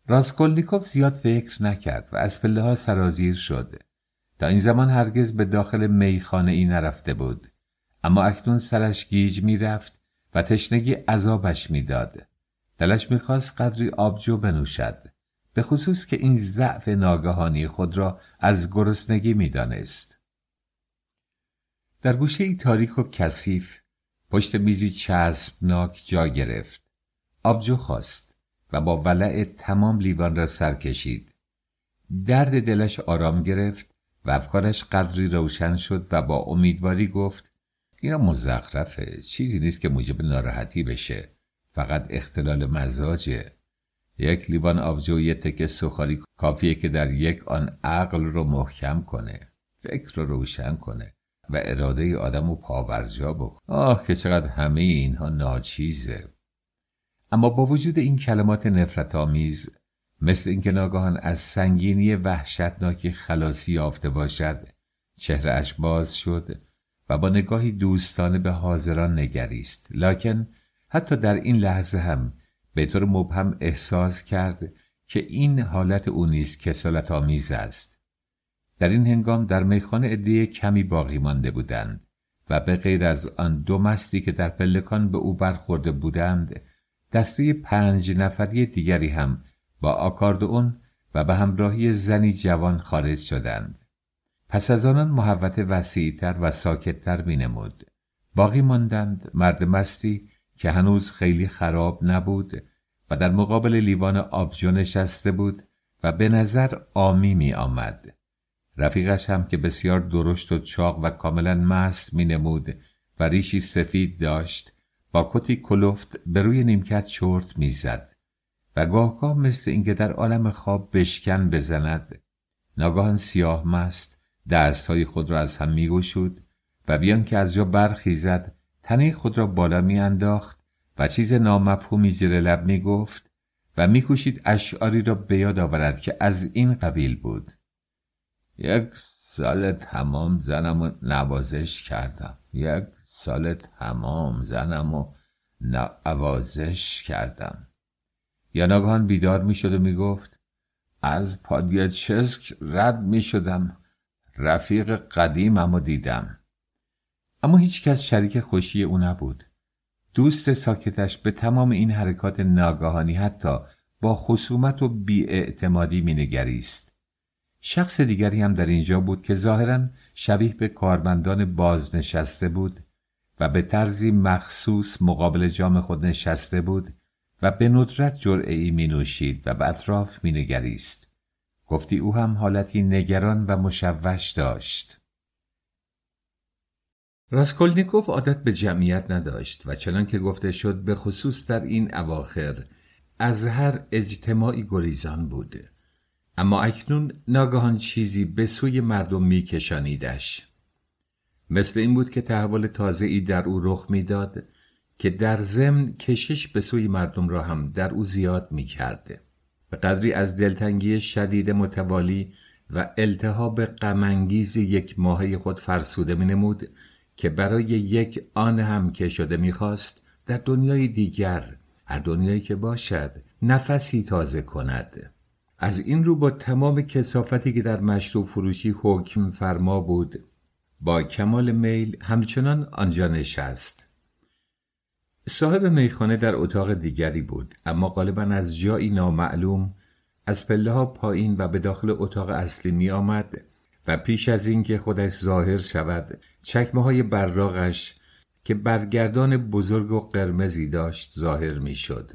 راسکولنیکوف زیاد فکر نکرد و از پله ها سرازیر شد. تا این زمان هرگز به داخل میخانه ای نرفته بود. اما اکنون سرش گیج می‌رفت و تشنگی عذابش می‌داد. دلش می‌خواست قدری آبجو بنوشد. به خصوص که این ضعف ناگهانی خود را از گرسنگی می‌دانست. در گوشه ای تاریک و کثیف پشت میزی چسبناک جا گرفت. آبجو خواست و با ولع تمام لیوان را سر کشید. درد دلش آرام گرفت و افکارش قدری روشن شد و با امیدواری گفت اینا مزخرفه چیزی نیست که موجب ناراحتی بشه فقط اختلال مزاجه یک لیوان آبجو و یه تکه سخاری کافیه که در یک آن عقل رو محکم کنه فکر رو روشن کنه و اراده آدم رو پاورجا بکن. آه که چقدر همه اینها ناچیزه. اما با وجود این کلمات نفرت آمیز مثل اینکه ناگهان از سنگینی وحشتناکی خلاصی یافته باشد چهرهاش باز شد و با نگاهی دوستانه به حاضران نگریست. لکن حتی در این لحظه هم به طور مبهم احساس کرد که این حالت او نیز کسالت آمیز است. در این هنگام در میخانه عده کمی باقی مانده بودند و به غیر از آن دو مستی که در پلکان به او برخورده بودند دسته پنج نفری دیگری هم با آکاردئون و به همراهی زنی جوان خارج شدند. پس از آنان محوت وسیعتر و ساکتتر مینمود. باقی ماندند مرد مستی که هنوز خیلی خراب نبود و در مقابل لیوان آبجو نشسته بود و به نظر آمی می آمد. رفیقش هم که بسیار درشت و چاق و کاملا مست می نمود و ریشی سفید داشت با کتی کلفت به روی نیمکت چرت می‌زد و گاهگاه مثل اینکه در عالم خواب بشکن بزند ناگاهان سیاه مست دستهای خود را از هم میگشود و بیان که از جا برخیزد تنه خود را بالا میانداخت و چیز نامفهومی زیر لب می‌گفت و میکوشید اشعاری را به یاد آورد که از این قبیل بود. یک سال تمام زنم و نوازش کردم. یک سال تمام زنم و نوازش کردم. یا ناگهان بیدار می‌شد و می‌گفت از پادیاچسک رد می‌شدم. رفیق قدیمم و دیدم. اما هیچ کس شریک خوشی او نبود دوست ساکتش به تمام این حرکات ناگاهانی حتی با خصومت و بیاعتمادی مینگریست شخص دیگری هم در اینجا بود که ظاهرا شبیه به کارمندان بازنشسته بود و به طرزی مخصوص مقابل جام خود نشسته بود و به ندرت جرعه ای می نوشید و به اطراف می نگریست. گفتی او هم حالتی نگران و مشوش داشت. راسکولنیکوف عادت به جمعیت نداشت و چنان که گفته شد به خصوص در این اواخر از هر اجتماعی گریزان بوده. اما اکنون ناگهان چیزی به سوی مردم میکشانیدش مثل این بود که تحول تازه ای در او رخ می‌داد که در ضمن کشش به سوی مردم را هم در او زیاد می کرده. به قدری از دلتنگی شدید متوالی و التهاب غمانگیز یک ماهه خود فرسوده می نمود که برای یک آن هم که شده می‌خواست در دنیای دیگر هر دنیایی که باشد نفسی تازه کند. از این رو با تمام کسافتی که در مشروب فروشی حکم فرما بود با کمال میل همچنان آنجا نشست. صاحب میخانه در اتاق دیگری بود اما غالبا از جایی نامعلوم از پله ها پایین و به داخل اتاق اصلی می آمد و پیش از اینکه خودش ظاهر شود چکمه های براغش که برگردان بزرگ و قرمزی داشت ظاهر می شد.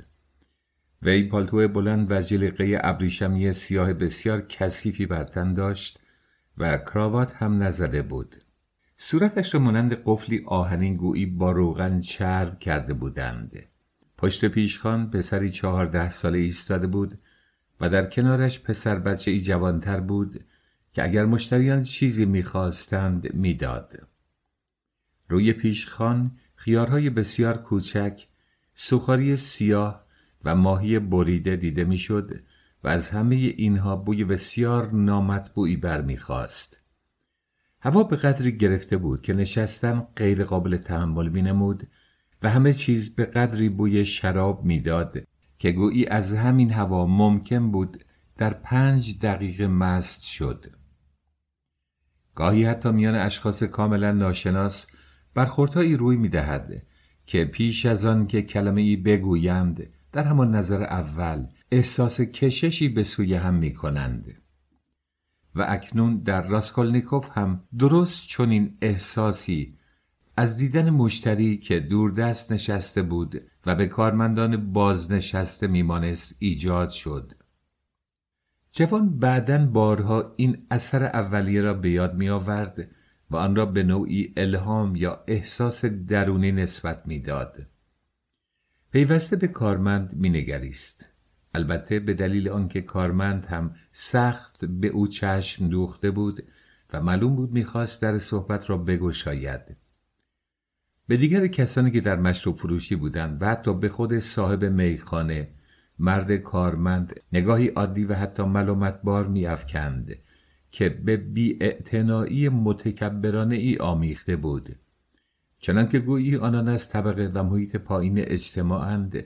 وی پالتو بلند و جلیقه ابریشمی سیاه بسیار کثیفی بر تن داشت و کراوات هم نزده بود. صورتش را مانند قفلی آهنین گویی با روغن چرب کرده بودند. پشت پیشخان پسری چهارده ساله ایستاده بود و در کنارش پسر بچه ای جوانتر بود که اگر مشتریان چیزی می‌خواستند می‌داد. روی پیشخان خیارهای بسیار کوچک، سخاری سیاه و ماهی بریده دیده می‌شد و از همه اینها بوی بسیار نامطبوعی برمیخواست. هوا به قدری گرفته بود که نشستن غیر قابل تحمل می نمود و همه چیز به قدری بوی شراب می‌داد که گویی از همین هوا ممکن بود در پنج دقیقه مست شد. گاهی حتی میان اشخاص کاملا ناشناس برخوردهایی روی می‌دهد که پیش از آن که کلمه ای بگویند در همان نظر اول احساس کششی به سوی هم می کنند. و اکنون در راسکولنیکوف هم درست چنین احساسی از دیدن مشتری که دوردست نشسته بود و به کارمندان بازنشسته میمانست ایجاد شد جوان بعدا بارها این اثر اولیه را به یاد می آورد و آن را به نوعی الهام یا احساس درونی نسبت می‌داد. پیوسته به کارمند مینگریست. البته به دلیل آنکه کارمند هم سخت به او چشم دوخته بود و معلوم بود می‌خواست در صحبت را بگشاید. به دیگر کسانی که در مشروب فروشی بودند و حتی به خود صاحب میخانه مرد کارمند نگاهی عادی و حتی ملامت بار میافکند که به بی متکبرانه ای آمیخته بود. چنانکه گویی آنان از طبقه و محیط پایین اجتماعند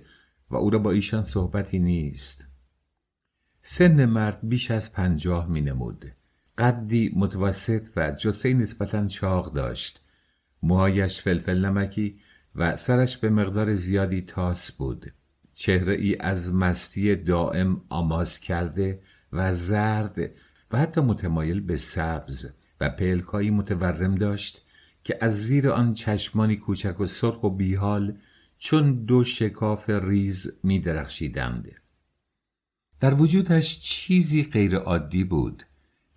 و او را با ایشان صحبتی نیست. سن مرد بیش از پنجاه می نمود قدی متوسط و جسه نسبتا چاق داشت. موهایش فلفل نمکی و سرش به مقدار زیادی تاس بود. چهره ای از مستی دائم آماز کرده و زرد و حتی متمایل به سبز و پلکایی متورم داشت که از زیر آن چشمانی کوچک و سرخ و بیحال چون دو شکاف ریز می درخشیدند. در وجودش چیزی غیر عادی بود.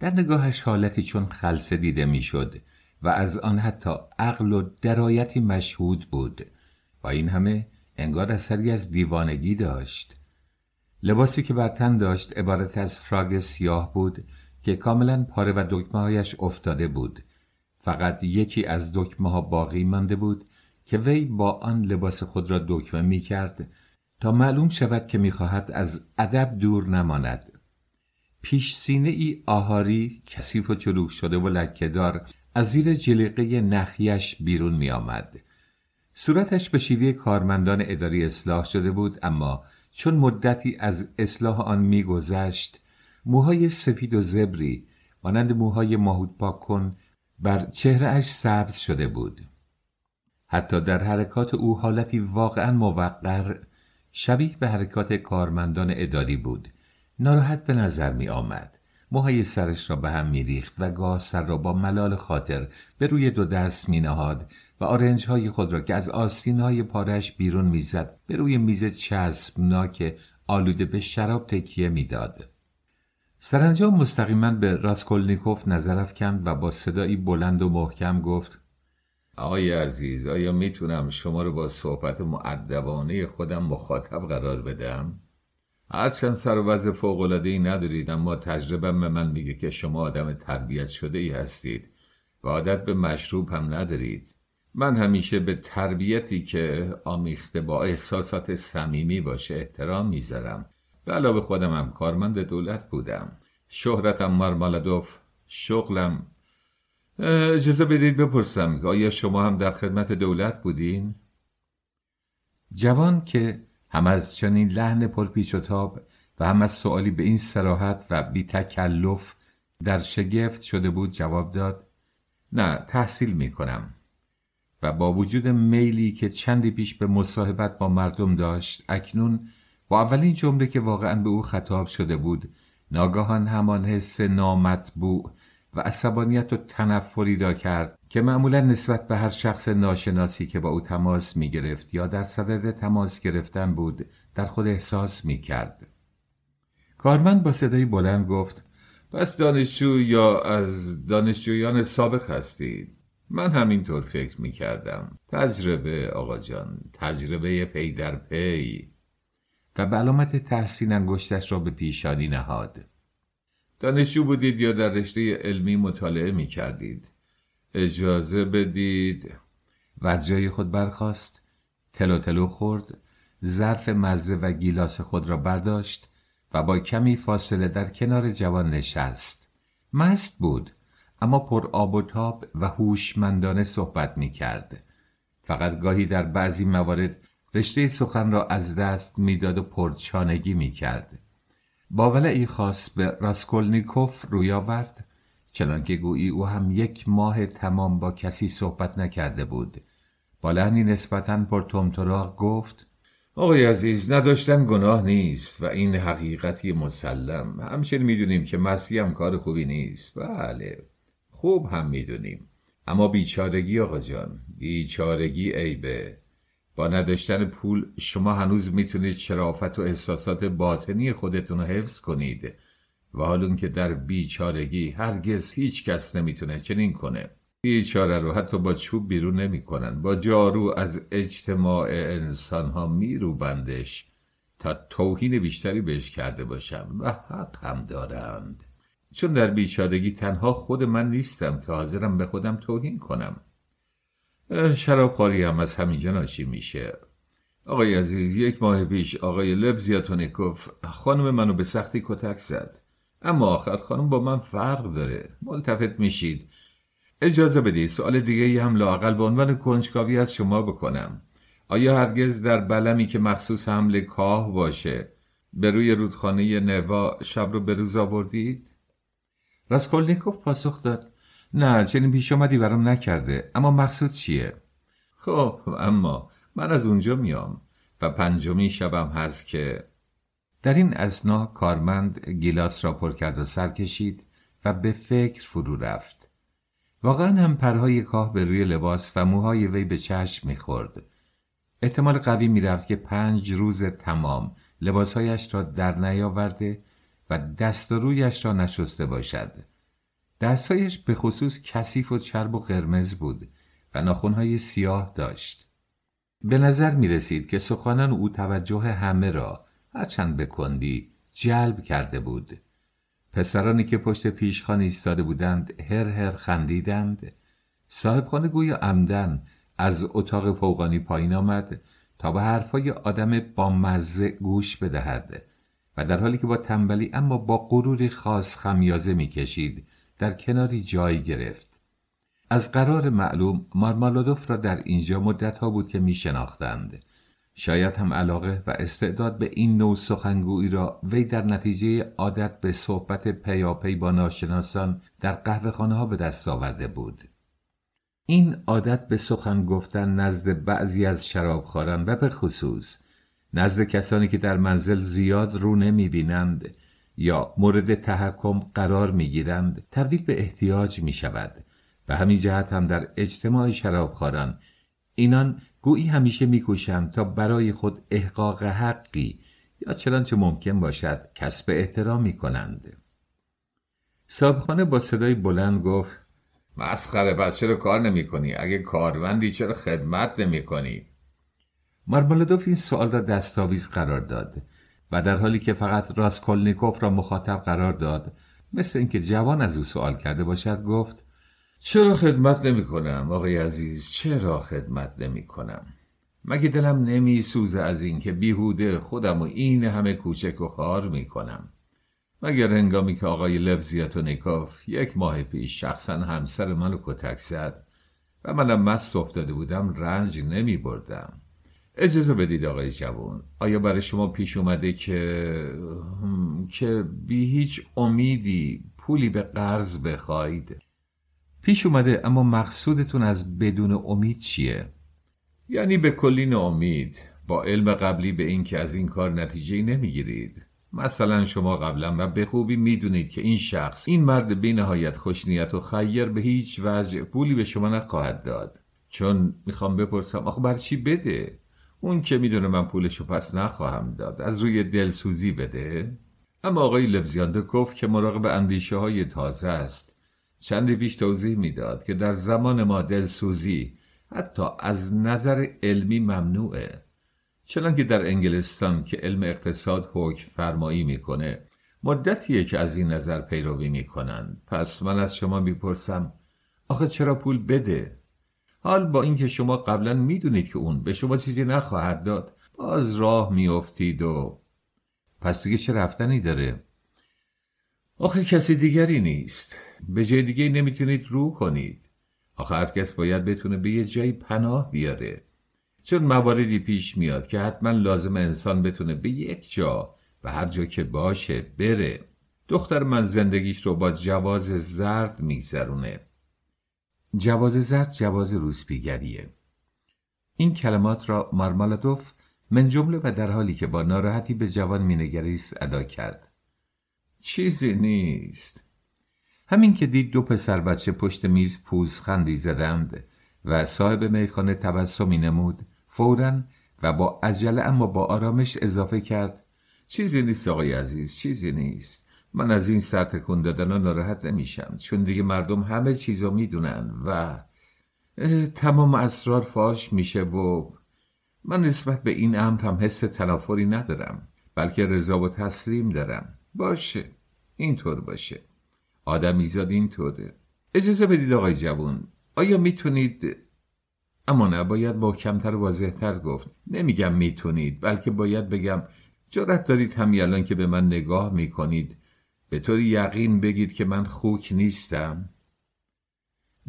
در نگاهش حالتی چون خلصه دیده می‌شد و از آن حتی عقل و درایتی مشهود بود و این همه انگار اثری از دیوانگی داشت. لباسی که بر تن داشت عبارت از فراگ سیاه بود که کاملا پاره و دکمه افتاده بود. فقط یکی از دکمه ها باقی مانده بود که وی با آن لباس خود را دکمه می کرد تا معلوم شود که می‌خواهد از ادب دور نماند. پیش سینه ای آهاری کثیف و چروک شده و لکهدار از زیر جلیقه نخیش بیرون می آمد. صورتش به شیوه کارمندان اداری اصلاح شده بود اما چون مدتی از اصلاح آن میگذشت موهای سفید و زبری مانند موهای ماهود پاک کن بر چهرهاش سبز شده بود. حتی در حرکات او حالتی واقعا موقر شبیه به حرکات کارمندان اداری بود. ناراحت به نظر می آمد موهای سرش را به هم میریخت و گاه سر را با ملال خاطر به روی دو دست می نهاد و آرنج های خود را که از آستین های پارش بیرون می‌زد به روی میز چسبناک آلوده به شراب تکیه می‌داد. سرانجام مستقیما به راسکولنیکوف نظر افکند و با صدایی بلند و محکم گفت آقای عزیز آیا می‌تونم شما رو با صحبت معدبانه خودم مخاطب قرار بدم؟ هرچند سر و وضع ای ندارید اما تجربه به من میگه که شما آدم تربیت شده ای هستید و عادت به مشروب هم ندارید من همیشه به تربیتی که آمیخته با احساسات صمیمی باشه احترام می‌ذارم به علاوه خودم هم کارمند دولت بودم. شهرتم مارمالدوف شغلم. اجازه بدید بپرسم آیا شما هم در خدمت دولت بودین؟ جوان که هم از چنین لحن پرپیچ و تاب و هم از سوالی به این سراحت و بی تکلف در شگفت شده بود جواب داد نه تحصیل می کنم و با وجود میلی که چندی پیش به مصاحبت با مردم داشت اکنون با اولین جمله که واقعا به او خطاب شده بود ناگاهان همان حس نامطبوع و عصبانیت و تنفری دا کرد که معمولا نسبت به هر شخص ناشناسی که با او تماس می گرفت یا در صدد تماس گرفتن بود در خود احساس می کرد. کارمند با صدای بلند گفت پس دانشجو یا از دانشجویان سابق هستید من همینطور فکر می کردم تجربه آقا جان تجربه پی در پی. و به علامت تحسین انگشتش را به پیشانی نهاد. دانشجو بودید یا در رشته علمی مطالعه می کردید اجازه بدید. و از جای خود برخاست. تلو تلو خورد. ظرف مزه و گیلاس خود را برداشت و با کمی فاصله در کنار جوان نشست. مست بود. اما پر آب و تاب و هوشمندانه صحبت می کرد. فقط گاهی در بعضی موارد رشته سخن را از دست می‌داد و پرچانگی می کرد. با ولعی خاص به راسکولنیکوف روی آورد چنانکه گویی او هم یک ماه تمام با کسی صحبت نکرده بود با لحنی نسبتا پر تمتراغ گفت آقای عزیز نداشتن گناه نیست و این حقیقتی مسلم همچنین می‌دونیم که مسیح هم کار خوبی نیست بله خوب هم می‌دونیم. اما بیچارگی آقا جان بیچارگی عیبه. با نداشتن پول شما هنوز می‌تونید شرافت و احساسات باطنی خودتون رو حفظ کنید. و حال که در بیچارگی هرگز هیچ کس نمی‌تونه چنین کنه. بیچاره رو حتی با چوب بیرون نمی‌کنن. با جارو از اجتماع انسان ها میرو بندش تا توهین بیشتری بهش کرده باشم و حق هم دارند. چون در بیچارگی تنها خود من نیستم که حاضرم به خودم توهین کنم. شرابخواری هم از همینجا ناشی میشه؟ آقای عزیز یک ماه پیش آقای لبزیاتونیکوف خانم منو به سختی کتک زد. اما آخر خانم با من فرق داره. ملتفت میشید. اجازه بدید سوال دیگه هم لاقل به عنوان کنجکاوی از شما بکنم. آیا هرگز در بلمی که مخصوص حمل کاه باشه به روی رودخانه نوا شب رو به روز آوردید؟ راسکولنیکوف پاسخ داد. نه چنین پیش آمدی برام نکرده اما مقصود چیه؟ خب اما من از اونجا میام و پنجمی شبم هست که در این ازنا کارمند گیلاس را پر کرد و سر کشید و به فکر فرو رفت. واقعا هم پرهای کاه به روی لباس و موهای وی به چشم می‌خورد. احتمال قوی می‌رفت که پنج روز تمام لباسهایش را در نیاورده و دست و رویش را نشسته باشد دستهایش به خصوص کثیف و چرب و قرمز بود و ناخونهای سیاه داشت. به نظر می رسید که سخنان او توجه همه را هرچند بکندی جلب کرده بود. پسرانی که پشت پیشخان ایستاده بودند هر هر خندیدند. صاحبخانه گویا عمدن از اتاق فوقانی پایین آمد تا به حرفای آدم با مزه گوش بدهد در حالی که با تنبلی اما با غروری خاص خمیازه می‌کشید در کناری جای گرفت از قرار معلوم مارمالادوف را در اینجا مدت ها بود که می شناختند. شاید هم علاقه و استعداد به این نوع سخنگویی را وی در نتیجه عادت به صحبت پیاپی با ناشناسان در قهوه ها به دست آورده بود. این عادت به سخن گفتن نزد بعضی از شرابخواران و به خصوص نزد کسانی که در منزل زیاد رو نمی بینند یا مورد تحکم قرار می گیرند تبدیل به احتیاج می شود و همین جهت هم در اجتماع شرابخواران اینان گویی همیشه میکوشند تا برای خود احقاق حقی یا چنانچه ممکن باشد کسب احترامی کنند صاحبخانه با صدای بلند گفت مسخره پس چرا کار نمی کنی؟ اگه کارمندی چرا خدمت نمی کنی؟ مارمالدوف این سوال را دستاویز قرار داد و در حالی که فقط راسکولنیکوف را مخاطب قرار داد مثل اینکه جوان از او سوال کرده باشد گفت چرا خدمت نمی کنم آقای عزیز؟ چرا خدمت نمی کنم؟ مگه دلم نمی سوزه از اینکه بیهوده خودم و این همه کوچک و خار می کنم؟ مگر هنگامی که آقای لبزیاتونیکوف یک ماه پیش شخصا همسر منو کتک زد و منم مست افتاده بودم رنج نمی بردم. اجازه بدید آقای جوان. آیا برای شما پیش اومده که که بی هیچ امیدی پولی به قرض بخواید؟ پیش اومده اما مقصودتون از بدون امید چیه؟ یعنی به کلی امید با علم قبلی به این که از این کار نتیجه نمی‌گیرید. مثلا شما قبلا و به خوبی می‌دونید که این شخص این مرد بی نهایت خوشنیت و خیر به هیچ وجه پولی به شما نخواهد داد. چون می‌خوام بپرسم آخه بر چی بده؟ اون که می‌دونه من پولشو پس نخواهم داد. از روی دلسوزی بده. اما آقای لبزیانده گفت که مراقب اندیشه های تازه است. چندی پیش توضیح می‌داد که در زمان ما دلسوزی حتی از نظر علمی ممنوعه. چنانکه در انگلستان که علم اقتصاد حکم فرمایی می‌کنه مدتیه که از این نظر پیروی می‌کنن پس من از شما می‌پرسم آخه چرا پول بده؟ حال با اینکه شما قبلا می‌دونید که اون به شما چیزی نخواهد داد باز راه میافتید و پس دیگه چه رفتنی داره؟ آخه کسی دیگری نیست. به جای دیگه نمی‌تونید رو کنید. آخه هر کس باید بتونه به یه جایی پناه بیاره. چون مواردی پیش میاد که حتما لازم انسان بتونه به یک جا و هر جا که باشه بره. دختر من زندگیش رو با جواز زرد میگذرونه. جواز زرد جواز روسپیگریه. این کلمات را مارمالادوف من جمله و در حالی که با ناراحتی به جوان مینگریست ادا کرد. چیزی نیست. همین که دید دو پسر بچه پشت میز پوزخندی زدند و صاحب میخانه تبسمی نمود فورا و با عجله اما با آرامش اضافه کرد. چیزی نیست آقای عزیز چیزی نیست. من از این سر تکون دادن ناراحت نمیشم چون دیگه مردم همه چیزو می‌دونن و تمام اسرار فاش میشه و من نسبت به این امر هم حس تنافری ندارم بلکه رضا و تسلیم دارم. باشه اینطور باشه. آدمیزاد اینطوره. اجازه بدید آقای جوون آیا می‌تونید؟ اما نباید با کمتر واضحتر گفت. نمیگم می‌تونید بلکه باید بگم جرأت دارید همی الان که به من نگاه می‌کنید. به طور یقین بگید که من خوک نیستم؟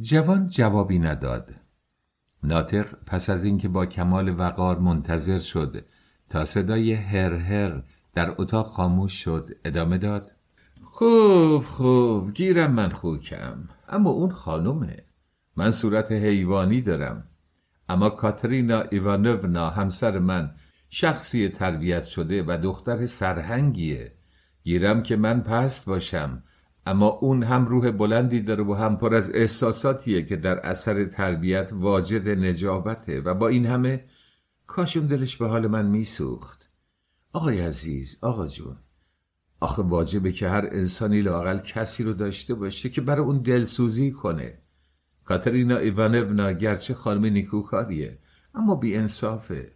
جوان جوابی نداد. ناطق پس از اینکه با کمال وقار منتظر شد تا صدای هر هر در اتاق خاموش شد ادامه داد. خوب خوب گیرم من خوکم اما اون خانومه. من صورت حیوانی دارم. اما کاترینا ایوانونا همسر من شخصی تربیت شده و دختر سرهنگیه. گیرم که من پست باشم اما اون هم روح بلندی داره و هم پر از احساساتیه که در اثر تربیت واجد نجابته و با این همه کاشون دلش به حال من میسوخت. آقای عزیز آقا جون آخه واجبه که هر انسانی لاقل کسی رو داشته باشه که برای اون دلسوزی کنه. کاترینا ایوانونا گرچه خانم نیکوکاریه اما بی انصافه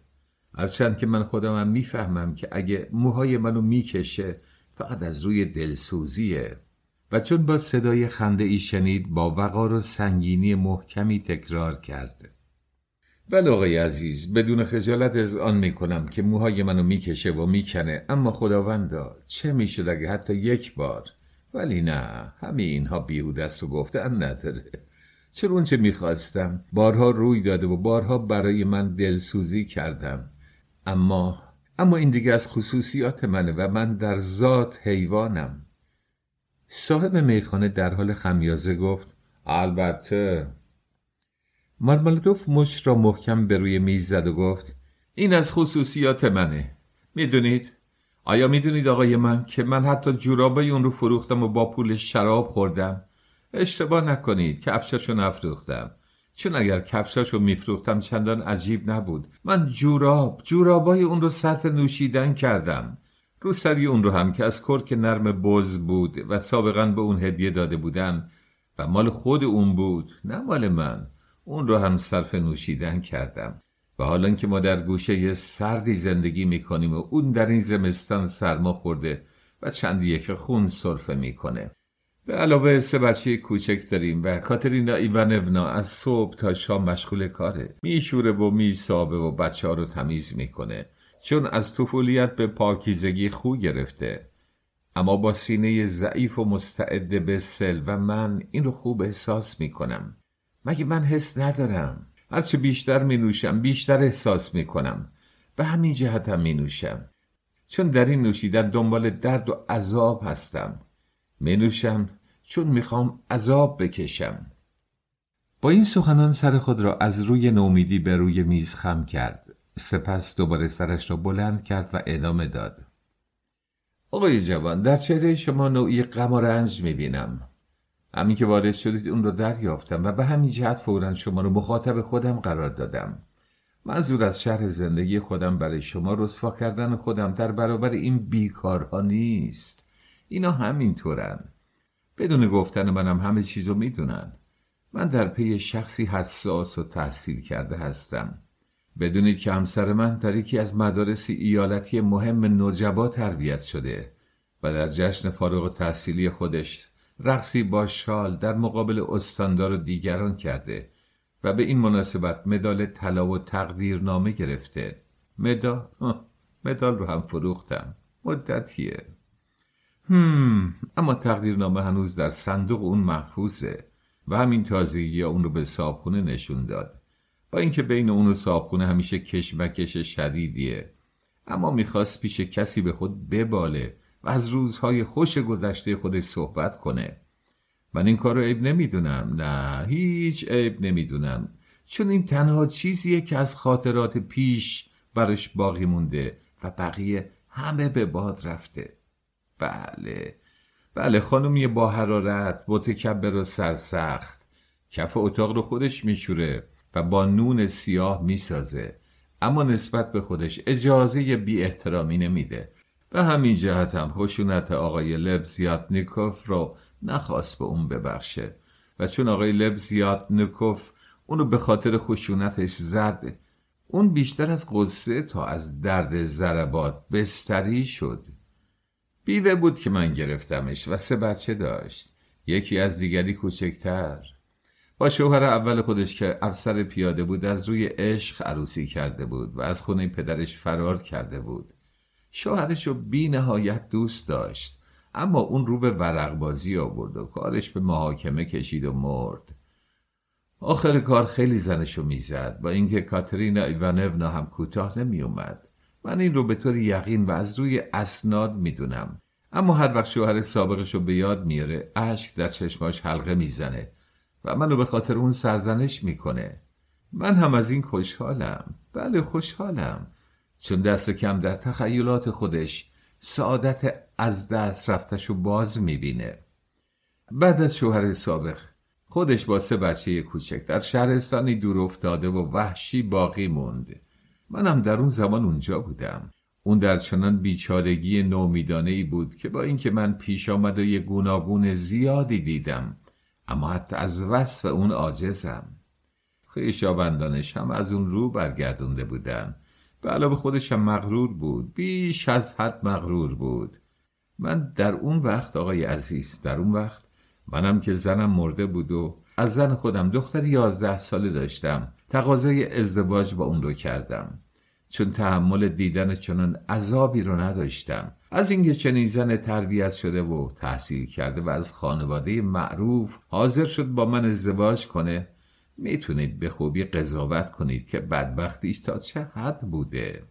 هرچند که من خودمم می‌فهمم که اگه موهای منو می‌کشه فقط از روی دلسوزیه. و چون با صدای خنده ای شنید با وقار و سنگینی محکمی تکرار کرد بله آقای عزیز بدون خجالت از آن می‌کنم که موهای منو می‌کشه و می‌کنه. اما خداوندا چه می‌شد اگه حتی یک بار؟ ولی نه همه اینها بیهوده است و گفتن نداره. چرا اونچه می‌خواستم؟ بارها روی داده و بارها برای من دلسوزی کردم. اما اما این دیگه از خصوصیات منه و من در ذات حیوانم. صاحب میخانه در حال خمیازه گفت البته. مارمالدوف مش را محکم به روی میز زد و گفت این از خصوصیات منه. می‌دونید؟ آیا می‌دونید آقای من که من حتی جورابای اون رو فروختم و با پول شراب خوردم؟ اشتباه نکنید کفشاشو نفروختم. چون اگر کفشاشو میفروختم چندان عجیب نبود. من جوراب جورابای اون رو صرف نوشیدن کردم. رو سری اون رو هم که از کرک نرم بز بود و سابقا به اون هدیه داده بودن و مال خود اون بود نه مال من. اون رو هم صرف نوشیدن کردم. و حالا که ما در گوشه سردی زندگی می‌کنیم و اون در این زمستان سرما خورده و چند یک خون صرفه می‌کنه. به علاوه سه بچه کوچک داریم و کاترینا ایوانونا از صبح تا شام مشغول کاره. میشوره و میسابه و بچه ها رو تمیز می‌کنه چون از طفولیت به پاکیزگی خو گرفته. اما با سینه ضعیف و مستعد به سل و من این رو خوب احساس می‌کنم. مگه من حس ندارم؟ هرچه بیشتر می نوشم بیشتر احساس می کنم به همین جهت هم می نوشم چون در این نوشیدن دنبال درد و عذاب هستم. می نوشم چون می‌خوام عذاب بکشم. با این سخنان سر خود را از روی نومیدی به روی میز خم کرد. سپس دوباره سرش را بلند کرد و ادامه داد. آقای جوان در چهره شما نوعی غم و رنج می‌بینم. همین که وارد شدید اون رو دریافتم و به همین جهت فورا شما رو مخاطب خودم قرار دادم. منظور از شهر زندگی خودم برای شما رسوا کردن خودم در برابر این بیکارها نیست. اینا همینطورن. بدون گفتن منم همه چیزو می‌دونن. من در پی شخصی حساس و تحصیل کرده هستم. بدونید که همسر من در یکی از مدارس ایالتی مهم نجبا تربیت شده و در جشن فارغ تحصیلی خودش رقصی با شال در مقابل استاندار و دیگران کرده و به این مناسبت مدال طلا و تقدیرنامه گرفته. مدال مدال رو هم فروختم. مدتیه. هم اما تقدیرنامه هنوز در صندوق اون محفوظه و همین تازگی اون رو به صابخونه نشون داد. با اینکه بین اون و صابخونه همیشه کشمکش شدیدیه. اما می‌خواست پیش کسی به خود بباله و از روزهای خوش گذشته خودش صحبت کنه. من این کار رو عیب نمی‌دونم. نه هیچ عیب نمی‌دونم. چون این تنها چیزیه که از خاطرات پیش برش باقی مونده و بقیه همه به باد رفته. بله. بله خانمی با حرارت متکبر و سرسخت. کف اتاق رو خودش میشوره و با نون سیاه می‌سازه. اما نسبت به خودش اجازه بی احترامی نمیده. به همین جهت هم خشونت آقای لبزیاتنیکوف رو نخواست به اون ببخشه. و چون آقای لبزیاتنیکوف اونو به خاطر خشونتش زد اون بیشتر از قصه تا از درد ضربات بستری شد. بیوه بود که من گرفتمش و سه بچه داشت. یکی از دیگری کوچکتر. با شوهر اول خودش که افسر پیاده بود از روی عشق عروسی کرده بود و از خونه پدرش فرار کرده بود. شوهرش رو بی نهایت دوست داشت اما اون رو به ورقبازی آورد و کارش به محاکمه کشید و مرد. آخر کار خیلی زنشو می‌زد. با اینکه کاترینا ایوانونا هم کوتاه نمیومد من این رو به طور یقین و از روی اسناد می‌دونم. اما هر وقت شوهر سابقش رو به یاد میاره اشک در چشماش حلقه می‌زنه و منو به خاطر اون سرزنش می‌کنه. من هم از این خوشحالم. بله خوشحالم. چون دست کم در تخیلات خودش سعادت از دست رفتشو باز می‌بینه. بعد از شوهر سابق خودش با سه بچه کوچک در شهرستانی دور افتاده و وحشی باقی موند. منم در اون زمان اونجا بودم. اون در چنان بیچارگی نومیدانه ای بود که با اینکه من پیش آمد و یه گوناگون زیادی دیدم اما حتی از وصف اون عاجزم. خویشاوندانش هم از اون رو برگردونده بودن به علاوه خودش هم مغرور بود بیش از حد مغرور بود. من در اون وقت آقای عزیز در اون وقت منم که زنم مرده بود و از زن خودم دختر یازده ساله داشتم. تقاضای ازدواج با اون رو کردم. چون تحمل دیدن چنان عذابی رو نداشتم. از اینکه چنین زن تربیت شده و تحصیل کرده و از خانواده معروف حاضر شد با من ازدواج کنه می‌تونید به خوبی قضاوت کنید که بدبختیش تا چه حد بوده.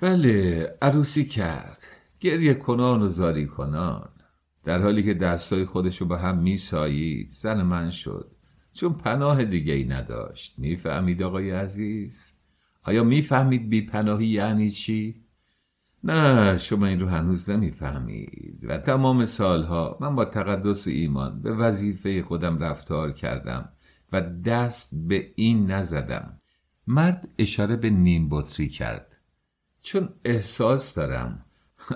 بله عروسی کرد. گریه کنان و زاری کنان. در حالی که دستای خودشو به هم میسایید زن من شد. چون پناه دیگه ای نداشت. می‌فهمید آقای عزیز؟ آیا می‌فهمید بی پناهی یعنی چی؟ نه شما این رو هنوز نمی‌فهمید. و تمام سالها من با تقدس ایمان به وظیفه خودم رفتار کردم و دست به این نزدم. مرد اشاره به نیم بطری کرد. چون احساس دارم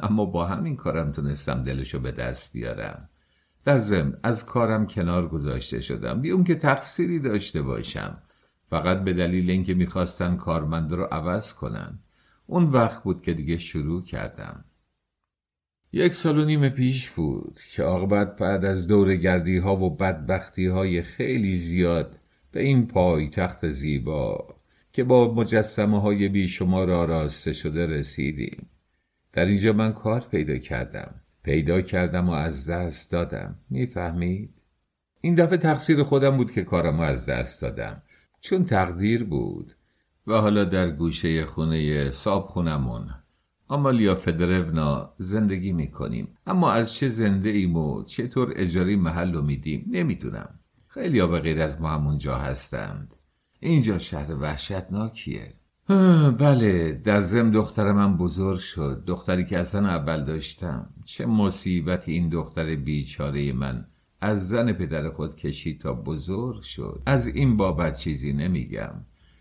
اما با همین کارم تونستم دلشو به دست بیارم. در ضمن از کارم کنار گذاشته شدم. بی اون که تقصیری داشته باشم. فقط به دلیل اینکه می‌خواستن کارمند رو عوض کنن. اون وقت بود که دیگه شروع کردم. یک سال و نیم پیش بود که عاقبت بعد از دور گردی ها و بدبختی های خیلی زیاد به این پای تخت زیبا که با مجسمه های بیشمار آراسته شده رسیدیم. در اینجا من کار پیدا کردم. پیدا کردم و از دست دادم. می‌فهمید؟ این دفعه تقصیر خودم بود که کارم از دست دادم. چون تقدیر بود. و حالا در گوشه خونه صاب خونمون آمالیا فدرونا زندگی می‌کنیم. اما از چه زنده ایم و چطور اجاری محل رو میدیم؟ نمی‌دونم. خیلی ها به غیر از ما همونجا هستند. اینجا شهر وحشتناکیه. بله در زم دختر من بزرگ شد. دختری که اصلا اول داشتم. چه مصیبتی این دختر بیچاره من. از زن پدر خود کشید تا بزرگ شد. از این بابت چیزی نمیگم.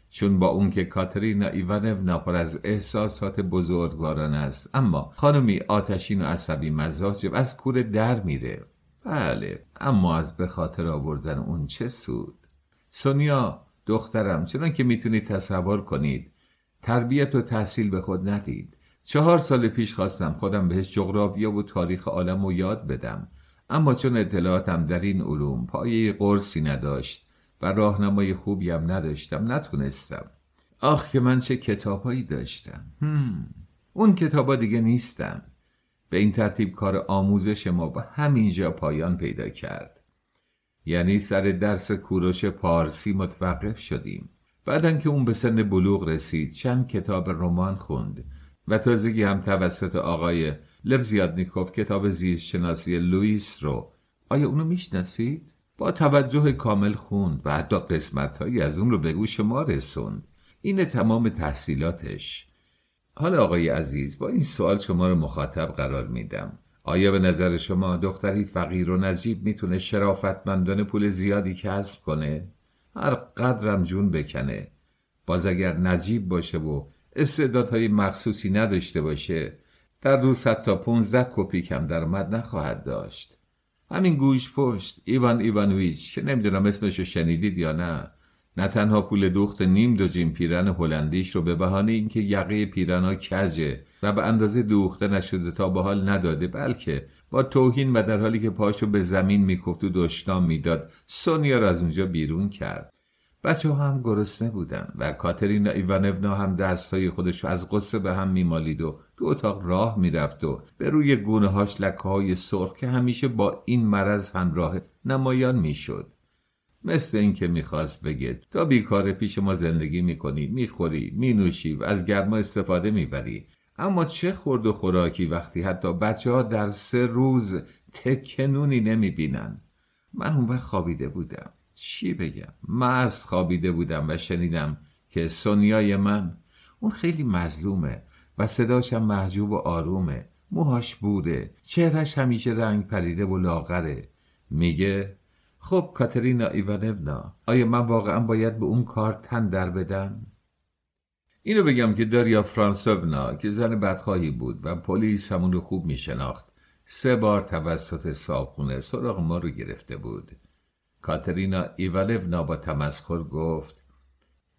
چون با اون که کاترینا ایوانونا پر از احساسات بزرگواران است. اما خانمی آتشین و عصبی مزاج از کوره در میره. بله اما از به خاطر آوردن اون چه سود؟ سونیا دخترم چنان که می‌تونید تصور کنید تربیت و تحصیل به خود ندید. چهار سال پیش خواستم خودم بهش جغرافیا و تاریخ عالم رو یاد بدم. اما چون اطلاعاتم در این علوم پایه قرصی نداشت و راهنمای خوبی هم نداشتم نتونستم. آخ که من چه کتابهایی داشتم. هم. اون کتابا دیگه نیستن. به این ترتیب کار آموزش ما با همینجا پایان پیدا کرد. یعنی سر درس کوروش پارسی متوقف شدیم. بعدن که اون به سن بلوغ رسید چند کتاب رمان خوند و تازگی هم توسط آقای لبزیادنیکوف کتاب زیست شناسی لوئیس رو آیا اونو می‌شناسید؟ با توجه کامل خوند و حتی قسمت هایی از اون رو به گوش ما رسوند این تمام تحصیلاتش حالا آقای عزیز با این سوال شما رو مخاطب قرار میدم آیا به نظر شما دختری فقیر و نجیب می‌تونه شرافتمندانه پول زیادی کسب کنه؟ هر قدرم جون بکنه. باز اگر نجیب باشه و استعدادهای مخصوصی نداشته باشه در روز حتی پونزده کپی کم درآمد نخواهد داشت. همین گوش پشت. ایوان ایوانویچ که نمی‌دونم اسمشو شنیدید یا نه نه تنها پول دوخت نیم دو جیم پیرن هلندیش رو به بهانه اینکه یقه پیرنا کجه و به اندازه دوخته نشده تا به حال نداده بلکه با توهین و در حالی که پاشو به زمین میکفت و دشنام می‌داد سونیا را از اونجا بیرون کرد. بچه ها هم گرسنه بودن و کاترینا ایوانونا هم دستای خودش از قصه به هم میمالید و تو اتاق راه می‌رفت و به روی گونه هاش لکه های سرخ که همیشه با این مرض همراه نمایان می‌شد. مثل اینکه می‌خواست بگه تا بیکار پیش ما زندگی می‌کنی می‌خوری مینوشی و از گرما استفاده می‌بری. اما چه خورد و خوراکی وقتی حتی بچه ها در سه روز تکنونی نمی‌بینن؟ من اون وقت خوابیده بودم. چی بگم؟ مست خوابیده بودم و شنیدم که سونیای من اون خیلی مظلومه و صداشم محجوب و آرومه. موهاش بوده. چهرش همیشه رنگ پریده و لاغره. میگه خب کاترینا ایوانونا آیا من واقعا باید به اون کار تن در بدم؟ اینو بگم که داریا فرانسونا که زن بدخواهی بود و پلیس همون رو خوب میشناخت. سه بار توسط صابخونه سراغ ما رو گرفته بود. کاترینا ایوالونا با تمسخر گفت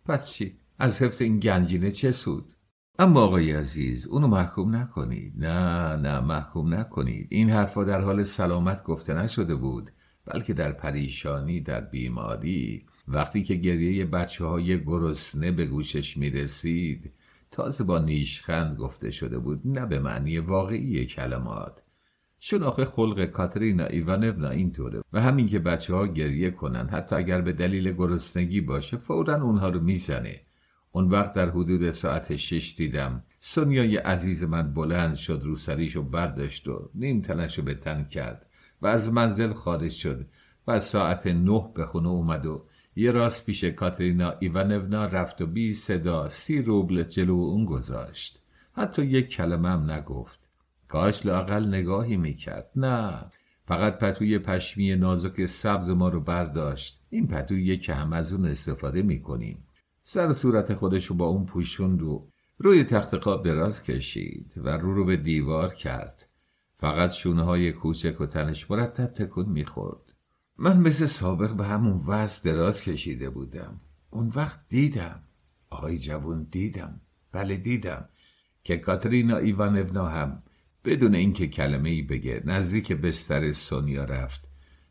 پس چی؟ از حفظ این گنجینه چه سود؟ اما آقای عزیز اونو محکوم نکنید. نه نه محکوم نکنید. این حرفا در حال سلامت گفته نشده بود بلکه در پریشانی در بیماری. وقتی که گریه بچه های گرسنه به گوشش می رسید تازه با نیشخند گفته شده بود نه به معنی واقعی کلمات. چون خلق کاترینا ایوانونا اینطوره. و همین که بچه ها گریه کنن حتی اگر به دلیل گرسنگی باشه فورا اونها رو می‌زنه. اون وقت در حدود ساعت شش دیدم سونیای عزیز من بلند شد رو سریشو برداشت و نیم تنشو به تن کرد و از منزل خارج شد و ساعت نه به خونه اومد و یه راست پیش کاترینا ایوانونا رفت و بی صدا سی روبل جلو اون گذاشت. حتی یک کلمه هم نگفت. کاش لاقل نگاهی می‌کرد. نه. فقط پتوی پشمی نازک سبز ما رو برداشت. این پتویی که هم از اون استفاده می‌کنیم. سر صورت خودش رو با اون پوشوند و روی تخت خواب دراز کشید و رو رو به دیوار کرد. فقط شونه های کوچک و تنش مرتب تکون می‌خورد. من مثل سابق به همون وز دراز کشیده بودم. اون وقت دیدم. آقای جوون دیدم. بله دیدم که کاترینا ایوانونا هم بدون اینکه کلمه ای بگه نزدیک بستر سونیا رفت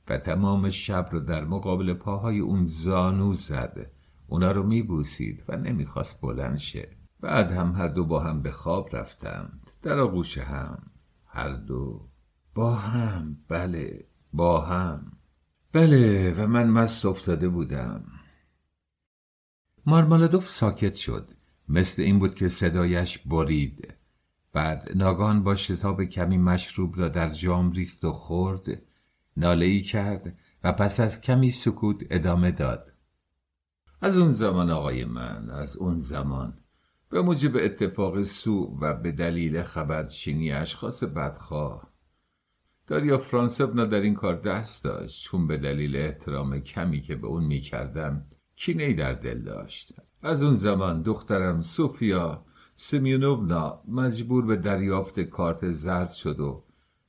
و تمام شب رو در مقابل پاهای اون زانو زد. اونا رو میبوسید و نمی‌خواست بلند شه. بعد هم هر دو با هم به خواب رفتند. در آغوش هم. هر دو. با هم. بله. با هم. بله و من مست افتاده بودم. مارمالادوف ساکت شد. مثل این بود که صدایش برید. بعد ناگان با شتاب کمی مشروب را در جام ریخت و خورد ناله ای کرد و پس از کمی سکوت ادامه داد. از اون زمان آقای من از اون زمان. به موجب اتفاق سو و به دلیل خبرچینی اشخاص بدخواه داریا فرانسونا در این کار دست داشت. چون به دلیل احترام کمی که به اون می‌کردم کینهای در دل داشت. از اون زمان دخترم سوفیا سمیونوونا مجبور به دریافت کارت زرد شد و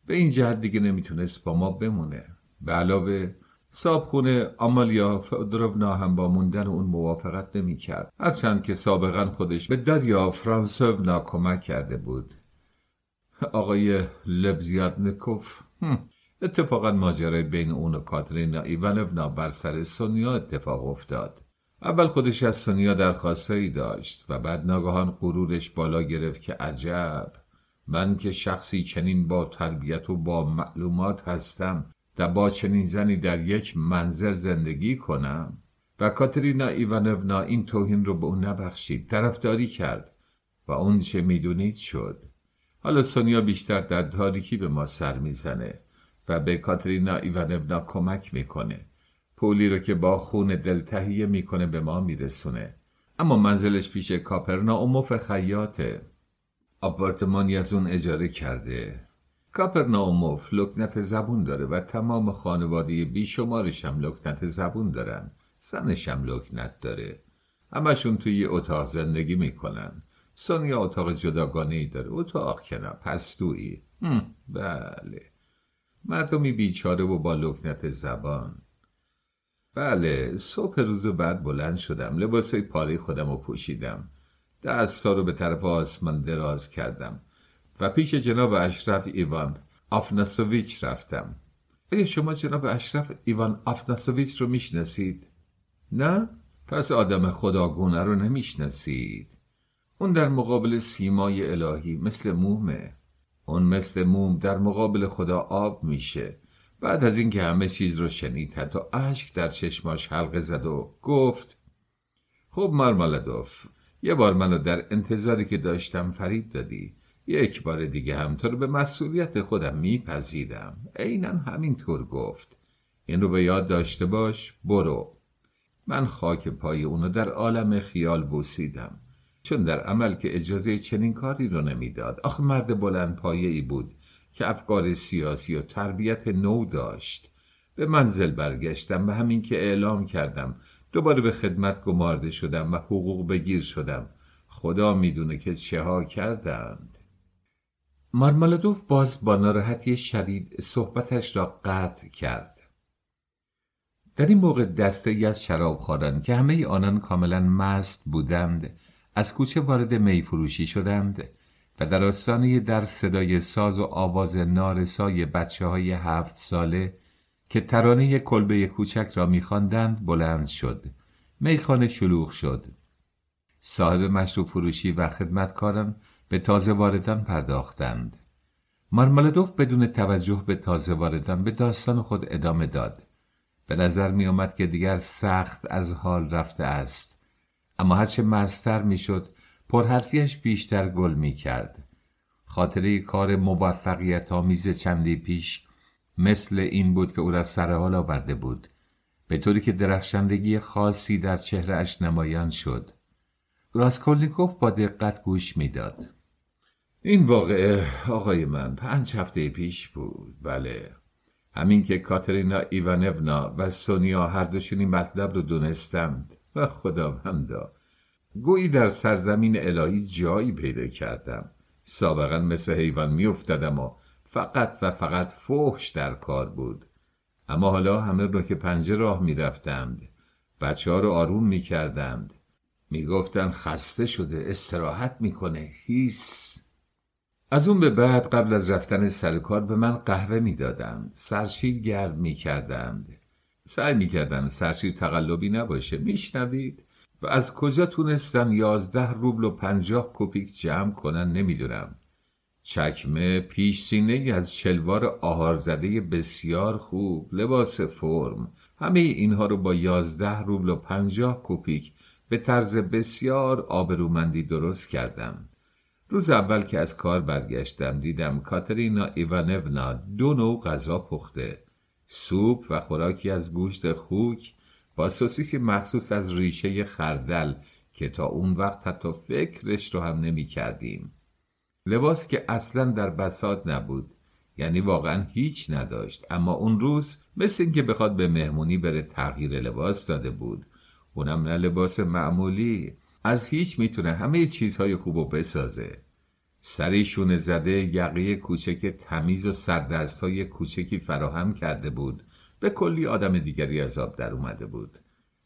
به این جهت دیگه نمی‌تونست با ما بمونه. به علاوه صابخونه آمالیا فدروونا هم با موندن اون موافقت نمی‌کرد. هرچند که سابقا خودش به دریا فرانسوونا کمک کرده بود. آقای لبزیادنکوف اتفاقا ماجرای بین اون و کاترینا ایوانونا بر سر سونیا اتفاق افتاد. اول خودش از سونیا درخواستایی داشت و بعد ناگهان غرورش بالا گرفت که عجب من که شخصی چنین با تربیت و با معلومات هستم و با چنین زنی در یک منزل زندگی کنم. و کاترینا ایوانونا این توهین رو به اون نبخشید طرفداری کرد و اون چه می‌دونید شد. حالا سونیا بیشتر در تاریکی به ما سر می‌زنه و به کاترینا ایوانونا کمک می‌کنه. پولی رو که با خون دل تهیه می‌کنه به ما میرسونه. اما منزلش پیش کاپرناوموف خیاته آپارتمانی از اون اجاره کرده. کاپرناوموف لکنت زبون داره و تمام خانواده بیشمارش هم لکنت زبون دارن. زنش هم لکنت داره. همشون توی اتاق زندگی می‌کنن. سونیا اتاق جداگانه ای داره. اتاق کنار پستویی. بله. مردمی بیچاره و با لکنت زبان. بله صبح روز بعد بلند شدم. لباسای پاره خودم رو پوشیدم. دستا رو به طرف آسمان دراز کردم. و پیش جناب اشرف ایوان آفناسویچ رفتم. آیا شما جناب اشرف ایوان آفناسویچ رو می‌شناسید؟ نه؟ پس آدم خداگونه رو نمی‌شناسید. اون در مقابل سیمای الهی مثل مومه. اون مثل موم در مقابل خدا آب میشه. بعد از اینکه همه چیز رو شنید حتی اشک در چشماش حلقه زد و گفت خب مرمالدوف یه بار منو در انتظاری که داشتم فریب دادی. یک بار دیگه هم تو رو به مسئولیت خودم میپذیرم. عینا همینطور گفت. این رو به یاد داشته باش برو. من خاک پای اونو در عالم خیال بوسیدم. چون در عمل که اجازه چنین کاری رو نمی‌داد. آخه مرد بلند ای بود که افکار سیاسی و تربیت نو داشت. به منزل برگشتم و همین که اعلام کردم. دوباره به خدمت گمارده شدم و حقوق بگیر شدم. خدا می‌دونه که چه ها کردند. مارمالادوف باز با ناراحتی شدید صحبتش را قطع کرد. در این موقع دسته از شرابخواران که همه آنان کاملا مست بودند از کوچه وارد میفروشی شدند و در آستانه در صدای ساز و آواز نارسای بچه های هفت ساله که ترانه کلبه کوچک را میخواندند بلند شد. میخانه شلوغ شد. صاحب مشروب فروشی و خدمتکاران به تازه واردان پرداختند. مارمالدوف بدون توجه به تازه واردان به داستان خود ادامه داد. به نظر می آمد که دیگر سخت از حال رفته است. اما هرچه مزتر می شد پرحرفیش بیشتر گل می کرد. خاطره کار موفقیت آمیز چندی پیش مثل این بود که او را سر حال آورده بود. به طوری که درخشندگی خاصی در چهرهش نمایان شد. راسکولنیکوف با دقت گوش می‌داد. این واقعه آقای من پنج هفته پیش بود. بله. همین که کاترینا ایوانونا و سونیا هر دوشون این مطلب رو دونستند. و خدا همدا گویی در سرزمین الهی جایی پیدا کردم. سابقا مثل حیوان میافتادم و فقط و فقط فحش در کار بود. اما حالا همه رو که پنجه راه می‌رفتند. بچه ها رو آروم می‌کردند. می‌گفتند خسته شده استراحت می‌کنه هیس. از اون به بعد قبل از رفتن سر کار به من قهوه می‌دادند. سرشیر گرم می‌کردند. سعی می‌کردن سرشیر تقلبی نباشه. میشنوید؟ و از کجا تونستن یازده روبل و پنجاه کپیک جمع کنن نمی‌دونم. چکمه پیش سینه از چلوار آهارزده بسیار خوب لباس فرم. همه اینها رو با یازده روبل و پنجاه کپیک به طرز بسیار آبرومندی درست کردم. روز اول که از کار برگشتم دیدم کاترینا ایوانونا دو نوع غذا پخته. سوپ و خوراکی از گوشت خوک با سوسیسی مخصوص از ریشه خردل که تا اون وقت حتی فکرش رو هم نمی کردیم. لباس که اصلا در بسات نبود یعنی واقعا هیچ نداشت اما اون روز مثل اینکه بخواد به مهمونی بره تغییر لباس داده بود. اونم نه لباس معمولی. از هیچ می‌تونه همه چیزهای خوب و بسازه. سریشون زده یقه کوچک تمیز و سردست های کوچکی فراهم کرده بود. به کلی آدم دیگری از آب در اومده بود.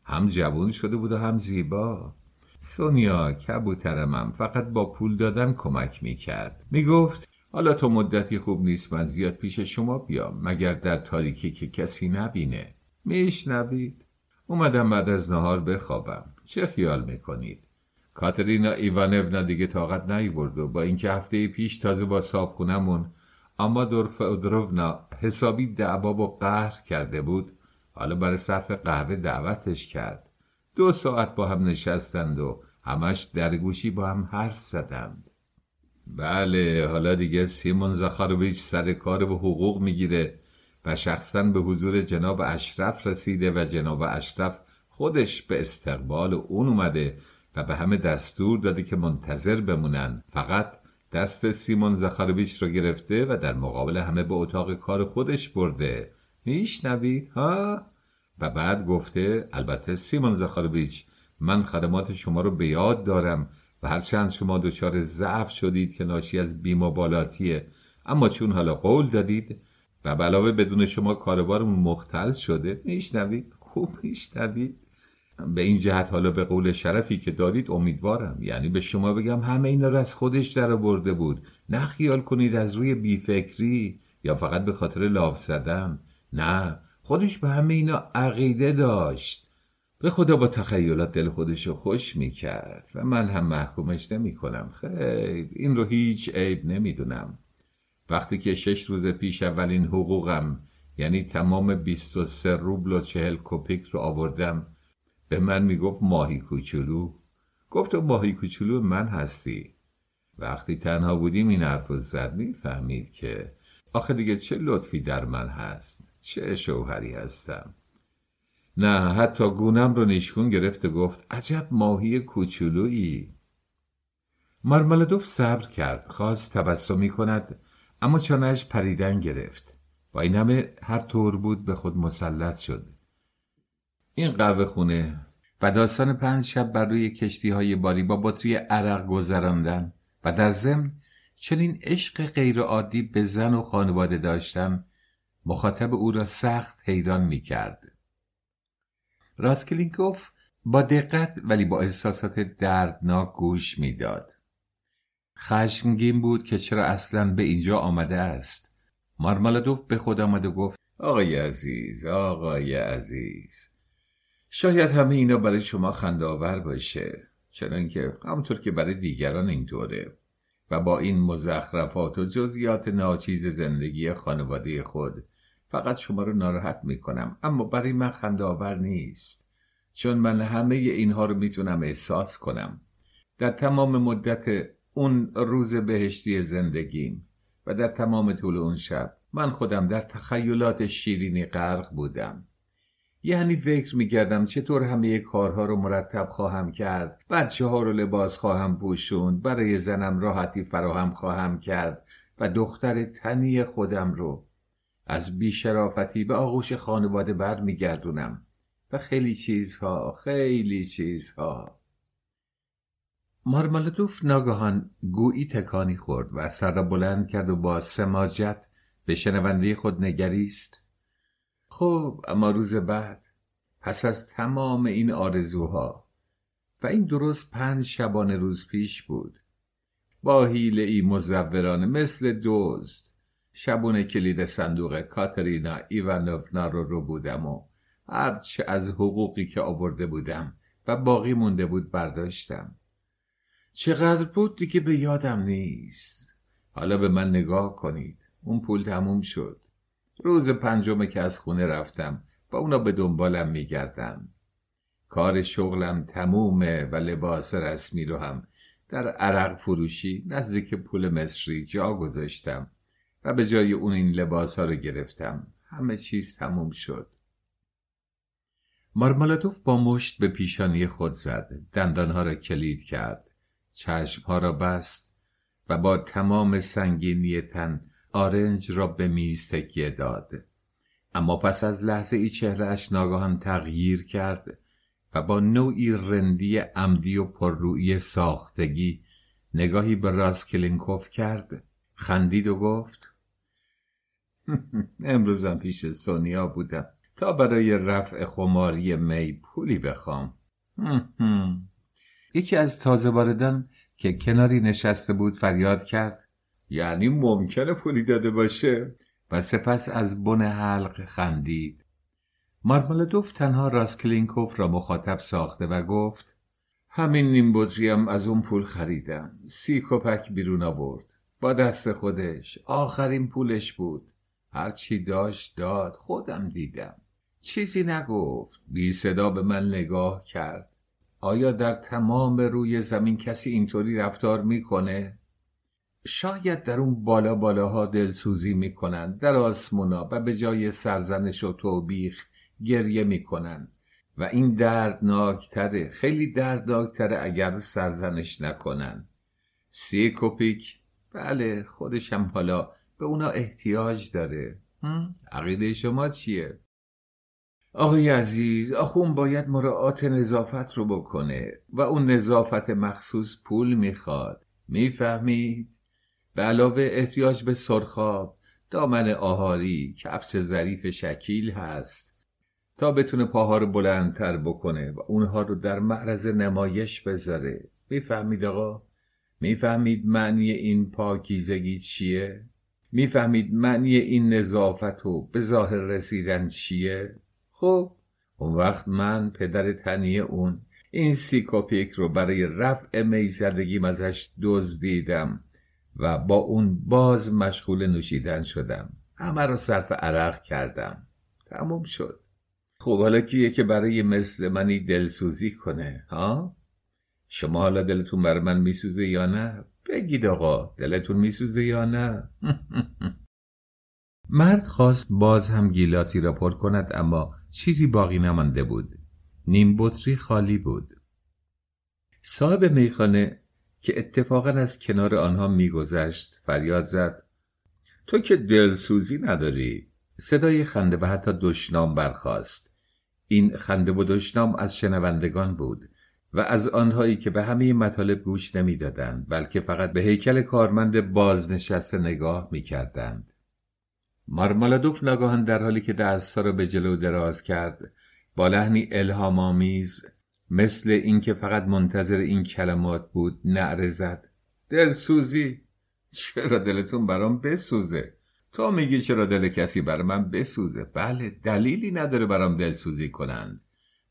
هم جوون شده بود و هم زیبا. سونیا کبوترمم فقط با پول دادن کمک می‌کرد. می‌گفت حالا تو مدتی خوب نیست من زیاد پیش شما بیام مگر در تاریکی که کسی نبینه. میشنوید. اومدم بعد از نهار بخوابم. چه خیال می‌کنید؟ کاترینا ایوانونا دیگه طاقت نیورد و با اینکه هفته پیش تازه با صابخونمون اما دور ادروونا حسابی دعباب و قهر کرده بود حالا برای صرف قهوه دعوتش کرد. دو ساعت با هم نشستند و همش درگوشی با هم حرف زدند. بله حالا دیگه سیمون زخارویچ سر کار به حقوق می‌گیره و شخصا به حضور جناب اشرف رسیده و جناب اشرف خودش به استقبال اون اومده و به همه دستور داده که منتظر بمونن. فقط دست سیمون زخارویچ رو گرفته و در مقابل همه به اتاق کار خودش برده. میشنوی؟ ها؟ و بعد گفته البته سیمون زخارویچ من خدمات شما رو به یاد دارم و هرچند شما دچار ضعف شدید که ناشی از بیمبالاتیه اما چون حالا قول دادید و علاوه بدون شما کاربارمون مختل شده میشنوید خوب میشنوید به این جهت حالا به قول شرفی که دارید امیدوارم یعنی به شما بگم همه اینا رو از خودش در برده بود. نه خیال کنید از روی بیفکری یا فقط به خاطر لاف زدن. نه خودش به همه اینا عقیده داشت. به خدا با تخیلات دل خودش رو خوش می‌کرد و من هم محکومش نمی کنم خیلی این رو هیچ عیب نمی‌دونم. وقتی که شش روز پیش اولین حقوقم یعنی تمام 23 روبل و چهل کپیک رو آوردم به من می‌گفت ماهی کوچولو. گفت ماهی کوچولو من هستی. وقتی تنها بودیم این حرف رو زد می‌فهمید که آخه دیگه چه لطفی در من هست؟ چه شوهری هستم؟ نه حتی گونم رو نیشکون گرفت و گفت عجب ماهی کوچولویی. مارمالدوف صبر کرد خواست تبسمی کند اما چانهش پریدن گرفت. با این همه هر طور بود به خود مسلط شد. این قهوه خونه و داستان پنج شب بر روی کشتی های باری با بطری عرق گذراندن و در ضمن چنین عشق غیرعادی به زن و خانواده داشتن مخاطب او را سخت حیران می کرد. راسکلینکوف با دقت ولی با احساسات دردناک گوش می‌داد. خشمگین بود که چرا اصلا به اینجا آمده است. مارمالادوف به خود آمد و گفت آقای عزیز آقای عزیز شاید همه اینا برای شما خندآور باشه چنانکه همونطور که برای دیگران اینطوره. و با این مزخرفات و جزئیات ناچیز زندگی خانواده خود فقط شما رو ناراحت می‌کنم. اما برای من خندآور نیست چون من همه اینها رو می‌تونم احساس کنم. در تمام مدت اون روز بهشتی زندگیم و در تمام طول اون شب من خودم در تخیلات شیرینی غرق بودم. یعنی فکر می‌کردم چطور همه کارها رو مرتب خواهم کرد بچه ها رو لباس خواهم پوشوند برای زنم راحتی فراهم خواهم کرد و دختر تنی خودم رو از بیشرافتی به آغوش خانواده بر میگردونم و خیلی چیزها خیلی چیزها. مارمالدوف ناگهان گویی تکانی خورد و سر را بلند کرد و با سماجت به شنونده خود نگریست. خب اما روز بعد پس از تمام این آرزوها و این درست پنج شبانه روز پیش بود با حیله ای مزورانه مثل دوست شبونه کلید صندوق کاترینا ایوانوفنا رو رو بودم و هرچه از حقوقی که آورده بودم و باقی مونده بود برداشتم. چقدر بود دیگه به یادم نیست. حالا به من نگاه کنید. اون پول تموم شد. روز پنجمه که از خونه رفتم و اونا به دنبالم میگردم کار شغلم تمومه و لباس رسمی رو هم در عرق فروشی نزدیک پول مصری جا گذاشتم و به جای اون این لباس ها رو گرفتم. همه چیز تموم شد. مارمالاتوف با مشت به پیشانی خود زد. دندانها را کلید کرد. چشمها را بست و با تمام سنگینی تن آرنج را به میز تکیه داد اما پس از لحظه ای چهرهش ناگاهان تغییر کرد و با نوعی رندی عمدی و پررویی ساختگی نگاهی به راسکلینکوف کرد خندید و گفت امروزم پیش سونیا بودم. تا برای رفع خماری می پولی بخوام. یکی از تازه واردان که کناری نشسته بود فریاد کرد یعنی ممکنه پولی داده باشه؟ و سپس از بن حلق خندید. مارمالدوف تنها راسکلینکوف را مخاطب ساخته و گفت همین نیم بطریم از اون پول خریدم. سی کپک بیرون آورد. با دست خودش. آخرین پولش بود. هرچی داشت داد. خودم دیدم. چیزی نگفت. بی صدا به من نگاه کرد. آیا در تمام روی زمین کسی اینطوری رفتار می‌کنه؟ شاید در اون بالا بالاها دلسوزی می‌کنن در آسمونا و به جای سرزنش و توبیخ گریه می‌کنن. و این دردناکتره خیلی دردناکتره اگر سرزنش نکنن. سی کوپیک بله خودشم حالا به اونا احتیاج داره. عقیده شما چیه؟ آقای عزیز آخون باید مراعات نظافت رو بکنه و اون نظافت مخصوص پول می‌خواد. می‌فهمید؟ به علاوه احتیاج به سرخاب دامن آهاری کفش ظریف شکیل هست تا بتونه پاها رو بلندتر بکنه و اونها رو در معرض نمایش بذاره می‌فهمید آقا؟ می‌فهمید معنی این پاکیزگی چیه؟ می‌فهمید معنی این نظافت و به ظاهر رسیدن چیه؟ خب اون وقت من پدر تنی اون این سیکوپیک رو برای رفع میزدگیم ازش دزدیدم و با اون باز مشغول نوشیدن شدم همه رو صرف عرق کردم تموم شد خب حالا کیه که برای مثل منی دلسوزی کنه ها؟ شما حالا دلتون بر من میسوزه یا نه؟ بگید آقا دلتون میسوزه یا نه؟ مرد خواست باز هم گیلاسی را پر کند اما چیزی باقی نمانده بود نیم بطری خالی بود صاحب میخانه که اتفاقا از کنار آنها میگذشت فریاد زد. تو که دلسوزی نداری. صدای خنده و حتی دشنام برخاست. این خنده و دشنام از شنوندگان بود و از آنهایی که به همه مطالب گوش نمی‌دادند بلکه فقط به هیکل کارمند بازنشسته نگاه می‌کردند. مارمالادوف ناگاهان در حالی که دستها را به جلو دراز کرد با لحنی الهام آمیز مثل اینکه فقط منتظر این کلمات بود نعره زد دلسوزی. چرا دلتون برام بسوزه؟ تو میگی چرا دل کسی بر من بسوزه؟ بله دلیلی نداره برام دلسوزی کنند.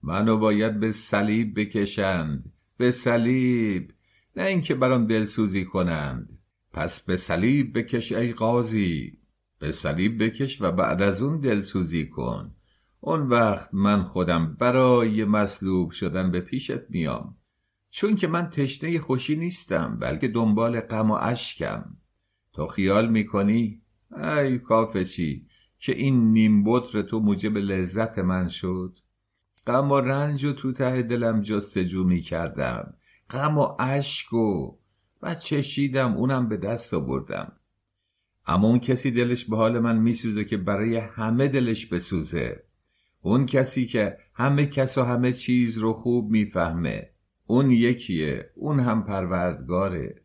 منو باید به صلیب بکشند. به صلیب. نه اینکه برام دلسوزی کنند. پس به صلیب بکش ای قاضی. به صلیب بکش و بعد از اون دلسوزی کن. اون وقت من خودم برای مصلوب شدن به پیشت میام. چون که من تشنه خوشی نیستم بلکه دنبال غم و اشکم. تو خیال می‌کنی؟ ای کافچی که این نیم بطر تو موجب لذت من شد. غم و رنج و تو ته دلم جستجو می‌کردم. غم و اشک و و چشیدم اونم به دست آوردم. اما اون کسی دلش به حال من میسوزه که برای همه دلش بسوزه. اون کسی که همه کس و همه چیز رو خوب می‌فهمه. اون یکیه اون هم پروردگاره.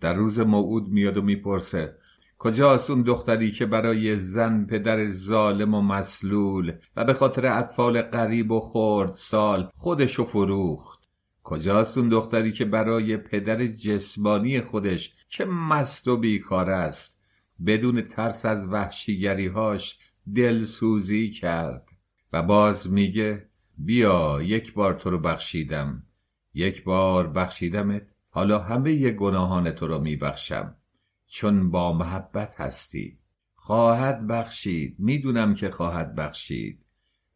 در روز موعود میاد و می‌پرسه کجاست اون دختری که برای زن پدر ظالم و مسلول و به خاطر اطفال غریب و خرد سال خودشو فروخت؟ کجاست اون دختری که برای پدر جسمانی خودش که مست و بیکار است بدون ترس از وحشیگریهاش دلسوزی کرد؟ و باز میگه بیا یک بار تو رو بخشیدم. یک بار بخشیدمت حالا همه گناهان تو رو میبخشم. چون با محبت هستی. خواهد بخشید. می‌دونم که خواهد بخشید.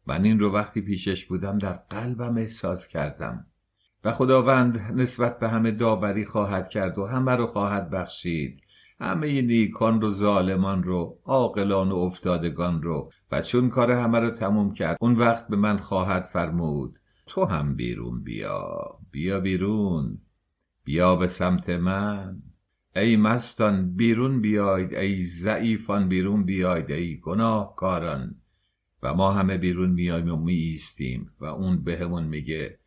من این رو وقتی پیشش بودم در قلبم احساس کردم. و خداوند نسبت به همه داوری خواهد کرد و همه رو خواهد بخشید. همه نیکان رو ظالمان رو عاقلان و افتادگان رو. و چون کار همه رو تموم کرد اون وقت به من خواهد فرمود تو هم بیرون بیا بیا بیرون بیا به سمت من. ای مستان بیرون بیاید ای ضعیفان بیرون بیاید ای گناهکاران. و ما همه بیرون میایم و می ایستیم و اون بهمون میگه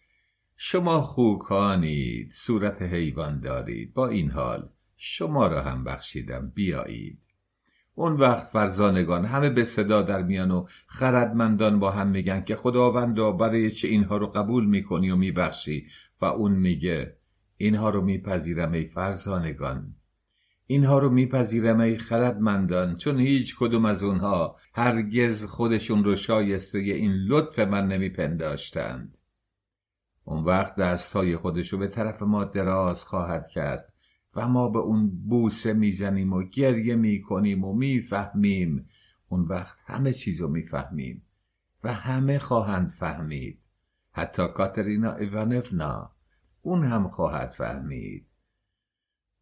شما خوکانید صورت حیوان دارید. با این حال شما را هم بخشیدم بیایید. اون وقت فرزانگان همه به صدا در میان و خردمندان با هم میگن که خداوندا برای چه اینها رو قبول می‌کنی و میبخشی؟ و اون میگه اینها رو میپذیرم ای فرزانگان. اینها رو میپذیرم ای خردمندان چون هیچ کدوم از اونها هرگز خودشون رو شایسته این لطف من نمیپنداشتند. اون وقت دستای خودشو به طرف ما دراز خواهد کرد. و ما به اون بوسه می‌زنیم و گریه می‌کنیم و می‌فهمیم. اون وقت همه چیز رو می‌فهمیم و همه خواهند فهمید. حتی کاترینا ایوانفنا اون هم خواهد فهمید.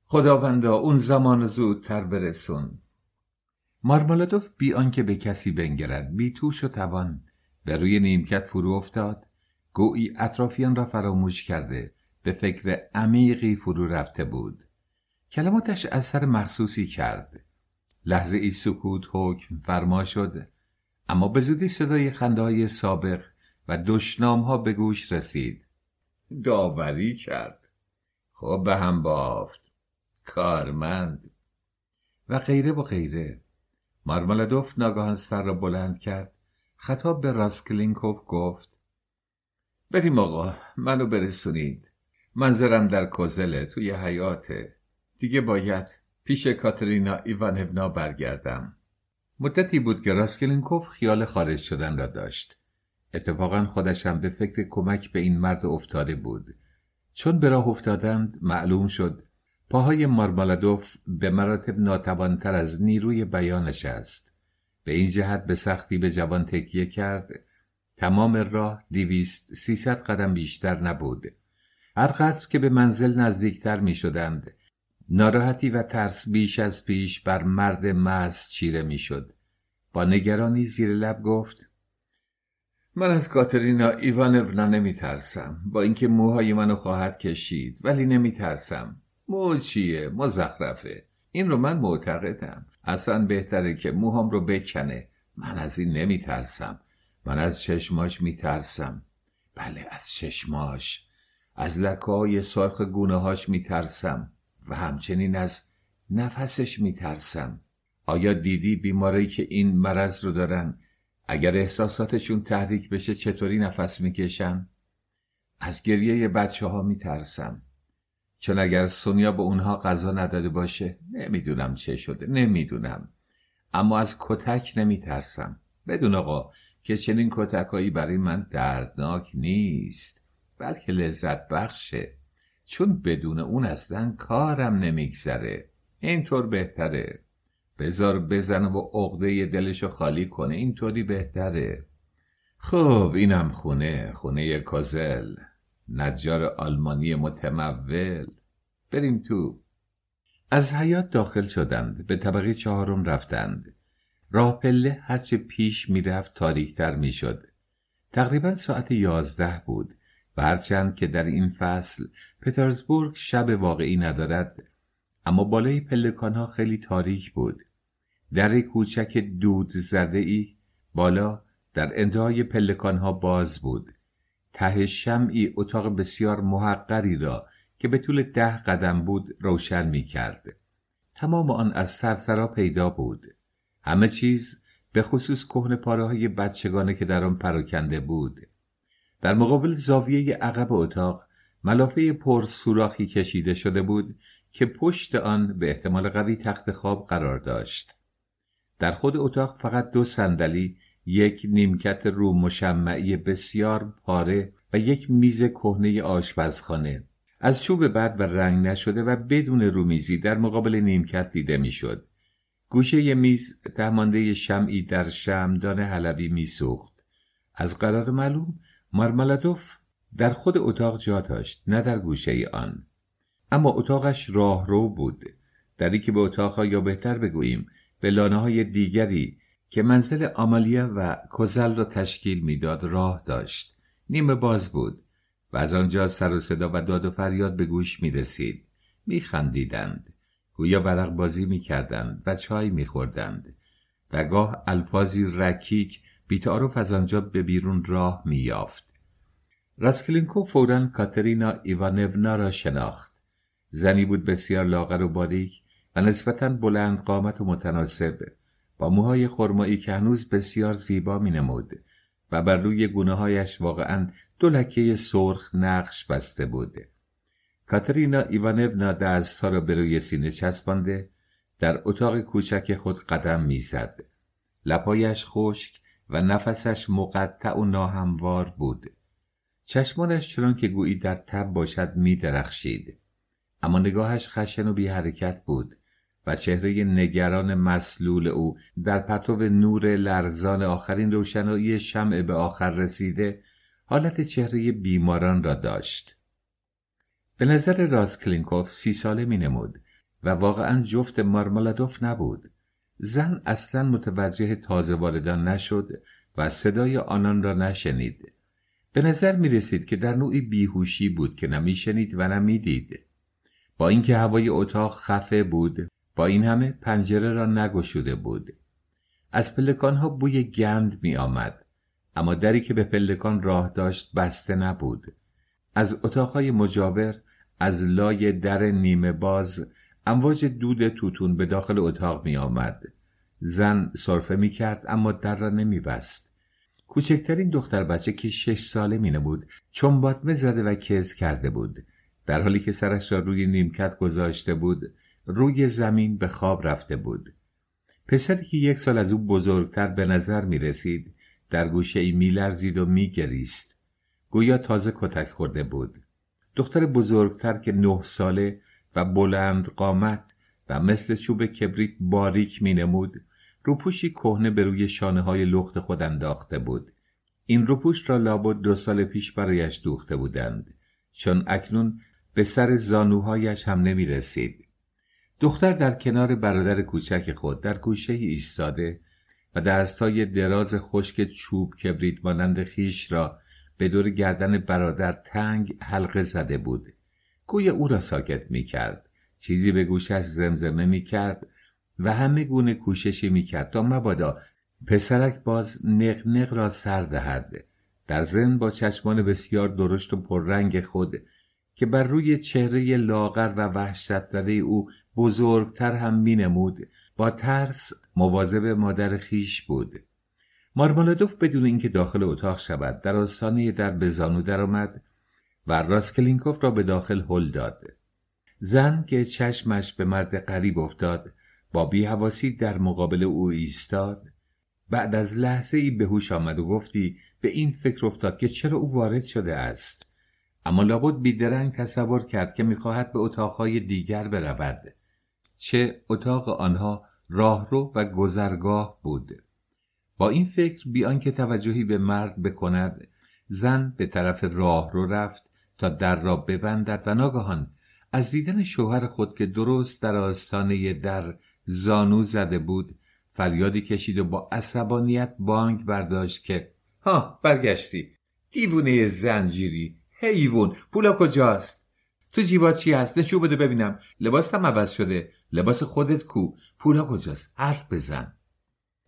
خداوندا اون زمان زودتر برسون. مارمالادوف بی آنکه به کسی بنگرد بی توش و توان به روی نیمکت فرو افتاد. گویی اطرافیان را فراموش کرده به فکر عمیقی فرو رفته بود. کلماتش اثر مخصوصی کرد لحظه ای سکوت حکم فرما شد اما به زودی صدای خنده های سابق و دشنام ها به گوش رسید. داوری کرد. خب به هم بافت. کارمند. و غیره و غیره. مارمالادوف ناگهان سر را بلند کرد. خطاب به راسکلینکوف گفت بریم آقا منو برسونید. منظرم در کوزله توی حیاته. دیگه باید پیش کاترینا ایوانونا برگردم. مدتی بود که راسکلینکوف خیال خارج شدن را داشت. اتفاقا خودشم به فکر کمک به این مرد افتاده بود. چون به راه افتادند معلوم شد پاهای مارمالادوف به مراتب ناتوانتر از نیروی بیانش است. به این جهت به سختی به جوان تکیه کرد. تمام راه دیویست سیصد قدم بیشتر نبود. هرقدر که به منزل نزدیکتر می شدند ناراحتی و ترس بیش از پیش بر مرد مست چیره می‌شد. با نگرانی زیر لب گفت من از کاترینا ایوانونا نمی ترسم با اینکه موهای منو خواهد کشید ولی نمی ترسم مو چیه؟ مزخرفه. این رو من معتقدم. اصلا بهتره که موهام رو بکنه. من از این نمی ترسم من از چشماش می ترسم بله از چشماش. از لکه های سرخ گونه هاش می ترسم و همچنین از نفسش میترسم. آیا دیدی بیماری که این مرض رو دارن؟ اگر احساساتشون تحریک بشه چطوری نفس می‌کشن؟ از گریه بچه ها میترسم. چون اگر سونیا به اونها غذا نداده باشه نمی‌دونم چه شده نمی‌دونم. اما از کتک نمیترسم. بدون آقا که چنین کتکایی برای من دردناک نیست بلکه لذت بخشه. چون بدون اون اصلا کارم نمیگذره. اینطور بهتره. بزار بزنه و عقده دلشو خالی کنه اینطوری بهتره. خب اینم خونه خونه کازل. نجار آلمانی متمول. بریم تو. از حیات داخل شدند به طبقه چهارم رفتند. راه پله هرچه پیش می‌رفت تاریکتر می‌شد. تقریبا ساعت یازده بود. هرچند که در این فصل پترزبورگ شب واقعی ندارد اما بالای پلکانها خیلی تاریک بود. در کوچک دود زده ای بالا در انتهای پلکانها باز بود. ته شمعی اتاق بسیار محقری را که به طول ده قدم بود روشن می کرد. تمام آن از سرسرا پیدا بود. همه چیز به خصوص کهن پاره های بچگانه که در آن پراکنده بود. در مقابل زاویه عقب اتاق ملافه پر سوراخی کشیده شده بود که پشت آن به احتمال قوی تخت خواب قرار داشت در خود اتاق فقط دو صندلی یک نیمکت رو مشمعی بسیار پاره و یک میز کهنه آشپزخانه از چوب بد و رنگ نشده و بدون رومیزی در مقابل نیمکت دیده می‌شد. گوشه میز تهمانده شمعی در شمدان حلبی میسوخت. از قرار معلوم مارمالادوف در خود اتاق جا داشت نه در گوشه آن. اما اتاقش راهرو بود. دری که به اتاقها یا بهتر بگوییم به لانه های دیگری که منزل آمالیا و کوزل را تشکیل می‌داد راه داشت. نیمه باز بود و از آنجا سر و صدا و داد و فریاد به گوش می رسید. می خندیدند. گویا برق بازی می کردند و چای می خوردند. و گاه الفاظی رکیک بیتعارف از آنجا به بیرون راه می یافت. راسکلینکو فورا کاترینا ایوانونا را شناخت. زنی بود بسیار لاغر و باریک و نسبتا بلند قامت و متناسب با موهای خرمایی که هنوز بسیار زیبا می نمود و بر روی گونه هایش واقعا دو لکه سرخ نقش بسته بوده. کاترینا ایوانونا دستها را به روی سینه چسبانده در اتاق کوچک خود قدم می‌زد. لپایش خشک و نفسش مقطع و ناهموار بود. چشمانش چنان که گویی در تب باشد می درخشید. اما نگاهش خشن و بی حرکت بود و چهره نگران مسلول او در پرتو نور لرزان آخرین روشنایی شمع به آخر رسیده حالت چهره بیماران را داشت به نظر راسکلینکوف سی ساله می نمود و واقعا جفت مارمالادوف نبود زن اصلا متوجه تازه واردان نشد و صدای آنان را نشنید. به نظر می رسید که در نوعی بیهوشی بود که نمیشنید و نمی‌دید با اینکه هوای اتاق خفه بود با این همه پنجره را نگشوده بود. از پلکانها بوی گند می آمد اما دری که به پلکان راه داشت بسته نبود. از اتاقهای مجاور از لای در نیمه باز امواج دود توتون به داخل اتاق می آمد. زن صرفه می کرد اما در را نمی بست. کوچکترین دختر بچه که شش ساله می نبود چون باطمه زده و کز کرده بود. در حالی که سرش را روی نیمکت گذاشته بود روی زمین به خواب رفته بود. پسری که یک سال از او بزرگتر به نظر می رسید در گوشه ای می لرزید و می گریست. گویا تازه کتک خورده بود. دختر بزرگتر که نه ساله و بلند قامت و مثل چوب کبریت باریک می نمود روپوشی کهنه به روی شانه های لخت خود انداخته بود. این روپوش را لابد دو سال پیش برایش دوخته بودند چون اکنون به سر زانوهایش هم نمی رسید. دختر در کنار برادر کوچک خود در گوشه ایستاده و دستای دراز خشک چوب کبریت مانند خیش را به دور گردن برادر تنگ حلقه زده بود گوی او را ساکت می کرد چیزی به گوشش زمزمه می کرد و همه گونه کوششی می کرد تا مبادا پسرک باز نقنق را سر دهد. در زن با چشمان بسیار درشت و پررنگ خود که بر روی چهره لاغر و وحشت او بزرگتر هم می نمود با ترس مواظب مادر خیش بود. مارمالادوف بدون اینکه داخل اتاق شود در آستانه در به زانو درآمد و راسکلینکوف را به داخل هل داد. زن که چشمش به مرد غریب افتاد با بیهواسی در مقابل او ایستاد. بعد از لحظه ای به هوش آمد و گفتی به این فکر افتاد که چرا او وارد شده است. اما لابد بیدرنگ تصور کرد که می‌خواهد به اتاقهای دیگر برود. چه اتاق آنها راهرو و گذرگاه بود. با این فکر بیان که توجهی به مرد بکند زن به طرف راهرو رفت تا در را ببندد و ناگهان از دیدن شوهر خود که درست در آستانه در زانو زده بود فریادی کشید و با عصبانیت بانک برداشت که ها برگشتی. دیوونه زنجیری. حیوون پولا کجاست؟ تو جیبات چی هست؟ نشو بده ببینم. لباستم عوض شده. لباس خودت کو. پولا کجاست؟ حرف بزن.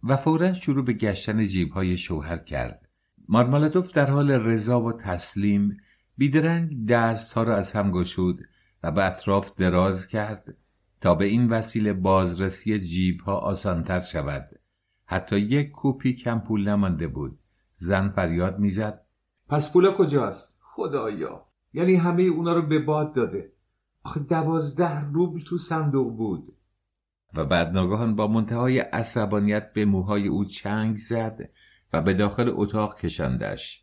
و فورا شروع به گشتن جیبهای شوهر کرد. مارمالادوف در حال رضا و تسلیم بیدرنگ دستها را از هم گشود و به اطراف دراز کرد تا به این وسیله بازرسی جیب ها آسانتر شود. حتی یک کوپی کم پول نمانده بود. زن فریاد می‌زد. پس پولا کجاست؟ خدایا. یعنی همه اونا رو به باد داده. آخه دوازده روبل تو صندوق بود. و بعد ناگهان با منتهای عصبانیت به موهای او چنگ زد و به داخل اتاق کشاندش.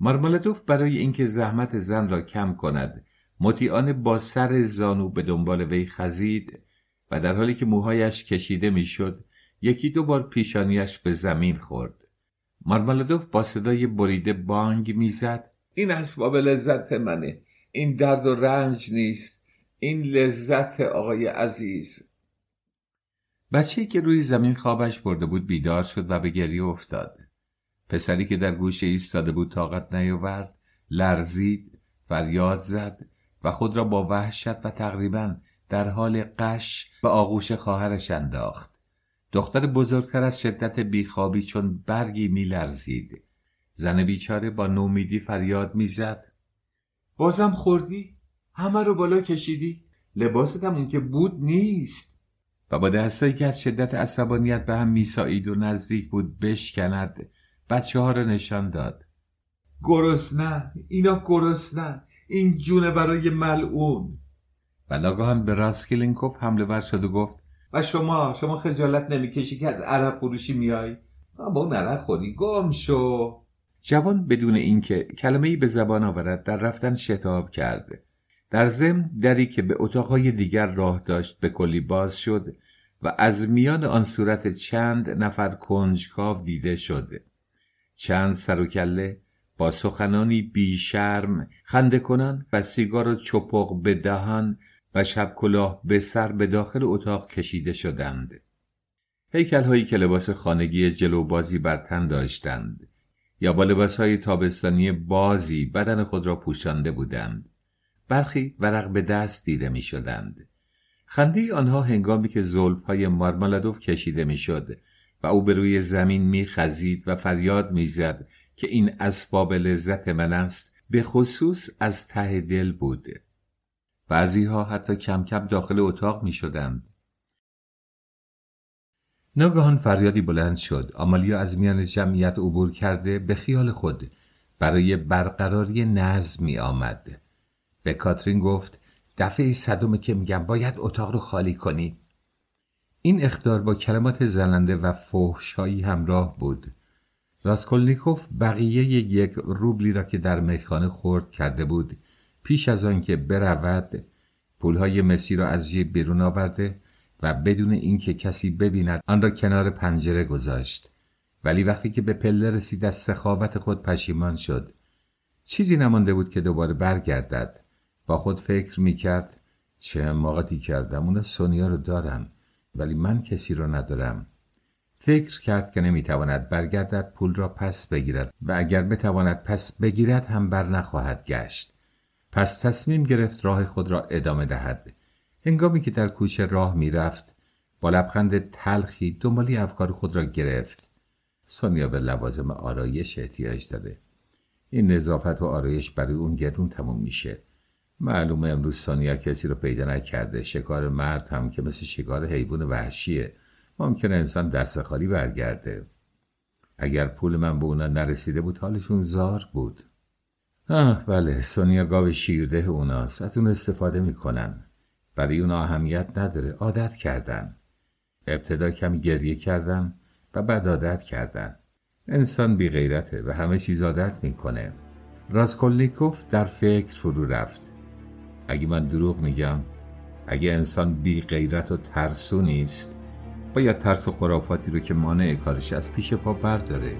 مارمالدوف برای اینکه زحمت زن را کم کند مطیعانه با سر زانو به دنبال وی خزید و در حالی که موهایش کشیده می‌شد یکی دو بار پیشانیش به زمین خورد. مارمالدوف با صدای بریده بانگ می‌زد. این اسباب لذت منه. این درد و رنج نیست. این لذت آقای عزیز. بچه‌ای که روی زمین خوابش برده بود بیدار شد و به گریه افتاد. پسری که در گوشه ایستاده بود طاقت نیاورد لرزید فریاد زد و خود را با وحشت و تقریبا در حال قش به آغوش خواهرش انداخت. دختر بزرگتر از شدت بیخوابی چون برگی میلرزید. زن بیچاره با نومیدی فریاد می‌زد. بازم خوردی؟ همه رو بالا کشیدی؟ لباستم اون که بود نیست. و با دستایی که از شدت عصبانیت به هم میسایید و نزدیک بود بشکند بچه ها رو نشان داد. گرسنه اینا گرسنه. این جونه برای ملعون. و ناگهان به راسکلینکوف حمله ور شد و گفت و شما شما خجالت نمی‌کشی که از عرق فروشی میای؟ با اون عرق خودی گم شو. جوان بدون اینکه کلمه ای به زبان آورد در رفتن شتاب کرد در ضمن دری که به اتاقهای دیگر راه داشت به کلی باز شد و از میان آن صورت چند نفر کنجکاو دیده شد چند سر و کله با سخنانی بیشرم خنده کنان و سیگار و چپق به دهان و شب کلاه به سر به داخل اتاق کشیده شدند. هیکل هایی که لباس خانگی جلو بازی بر تن داشتند. یا با لباس های تابستانی بازی بدن خود را پوشانده بودند. برخی ورق به دست دیده می شدند خنده آنها هنگامی که زلف های مارمالادوف کشیده می شد و او به روی زمین می خزید و فریاد می زد که این اسباب لذت من است به خصوص از ته دل بود. بعضی ها حتی کم کم داخل اتاق می شدند. ناگهان فریادی بلند شد. آمالیا از میان جمعیت عبور کرده به خیال خود برای برقراری نظم می آمد به کاترین گفت دفعه صدومه که میگم باید اتاق رو خالی کنی. این اختار با کلمات زننده و فحشایی همراه بود. راسکولنیکوف بقیه یک روبلی را که در میخانه خورد کرده بود پیش از آنکه برود پولهای مسی را از جیب بیرون آورده و بدون اینکه کسی ببیند آن را کنار پنجره گذاشت. ولی وقتی که به پله رسید از سخاوت خود پشیمان شد. چیزی نمانده بود که دوباره برگردد. با خود فکر می‌کرد چه حماقتی کردم؟ اون سونیا رو دارم ولی من کسی رو ندارم. فکر کرد که نمی‌تواند برگردد پول را پس بگیرد و اگر بتواند پس بگیرد هم بر نخواهد گشت. پس تصمیم گرفت راه خود را ادامه دهد. هنگامی که در کوچه راه می‌رفت با لبخند تلخی دنبالی افکار خود را گرفت. سونیا به لوازم آرایش احتیاج داره. این نظافت و آرایش برای اون گرون تموم میشه. معلومه امروز سونیا کسی رو پیدا نکرده. شکار مرد هم که مثل شکار حیوان وحشیه. ممکنه انسان دست خالی برگرده. اگر پول من به اونا نرسیده بود حالشون زار بود. آه بله سونیا گاو شیرده اوناست. از اون استفاده می‌کنن. برای اون اهمیت نداره. عادت کردن. ابتدا کمی گریه کردم و بعد عادت کردن. انسان بی غیرته و همه چیز عادت می‌کنه. راسکولنیکوف در فکر فرو رفت. اگه من دروغ میگم اگه انسان بی غیرت و ترسو نیست باید ترس و خرافاتی رو که مانع کارش از پیش پا برداره.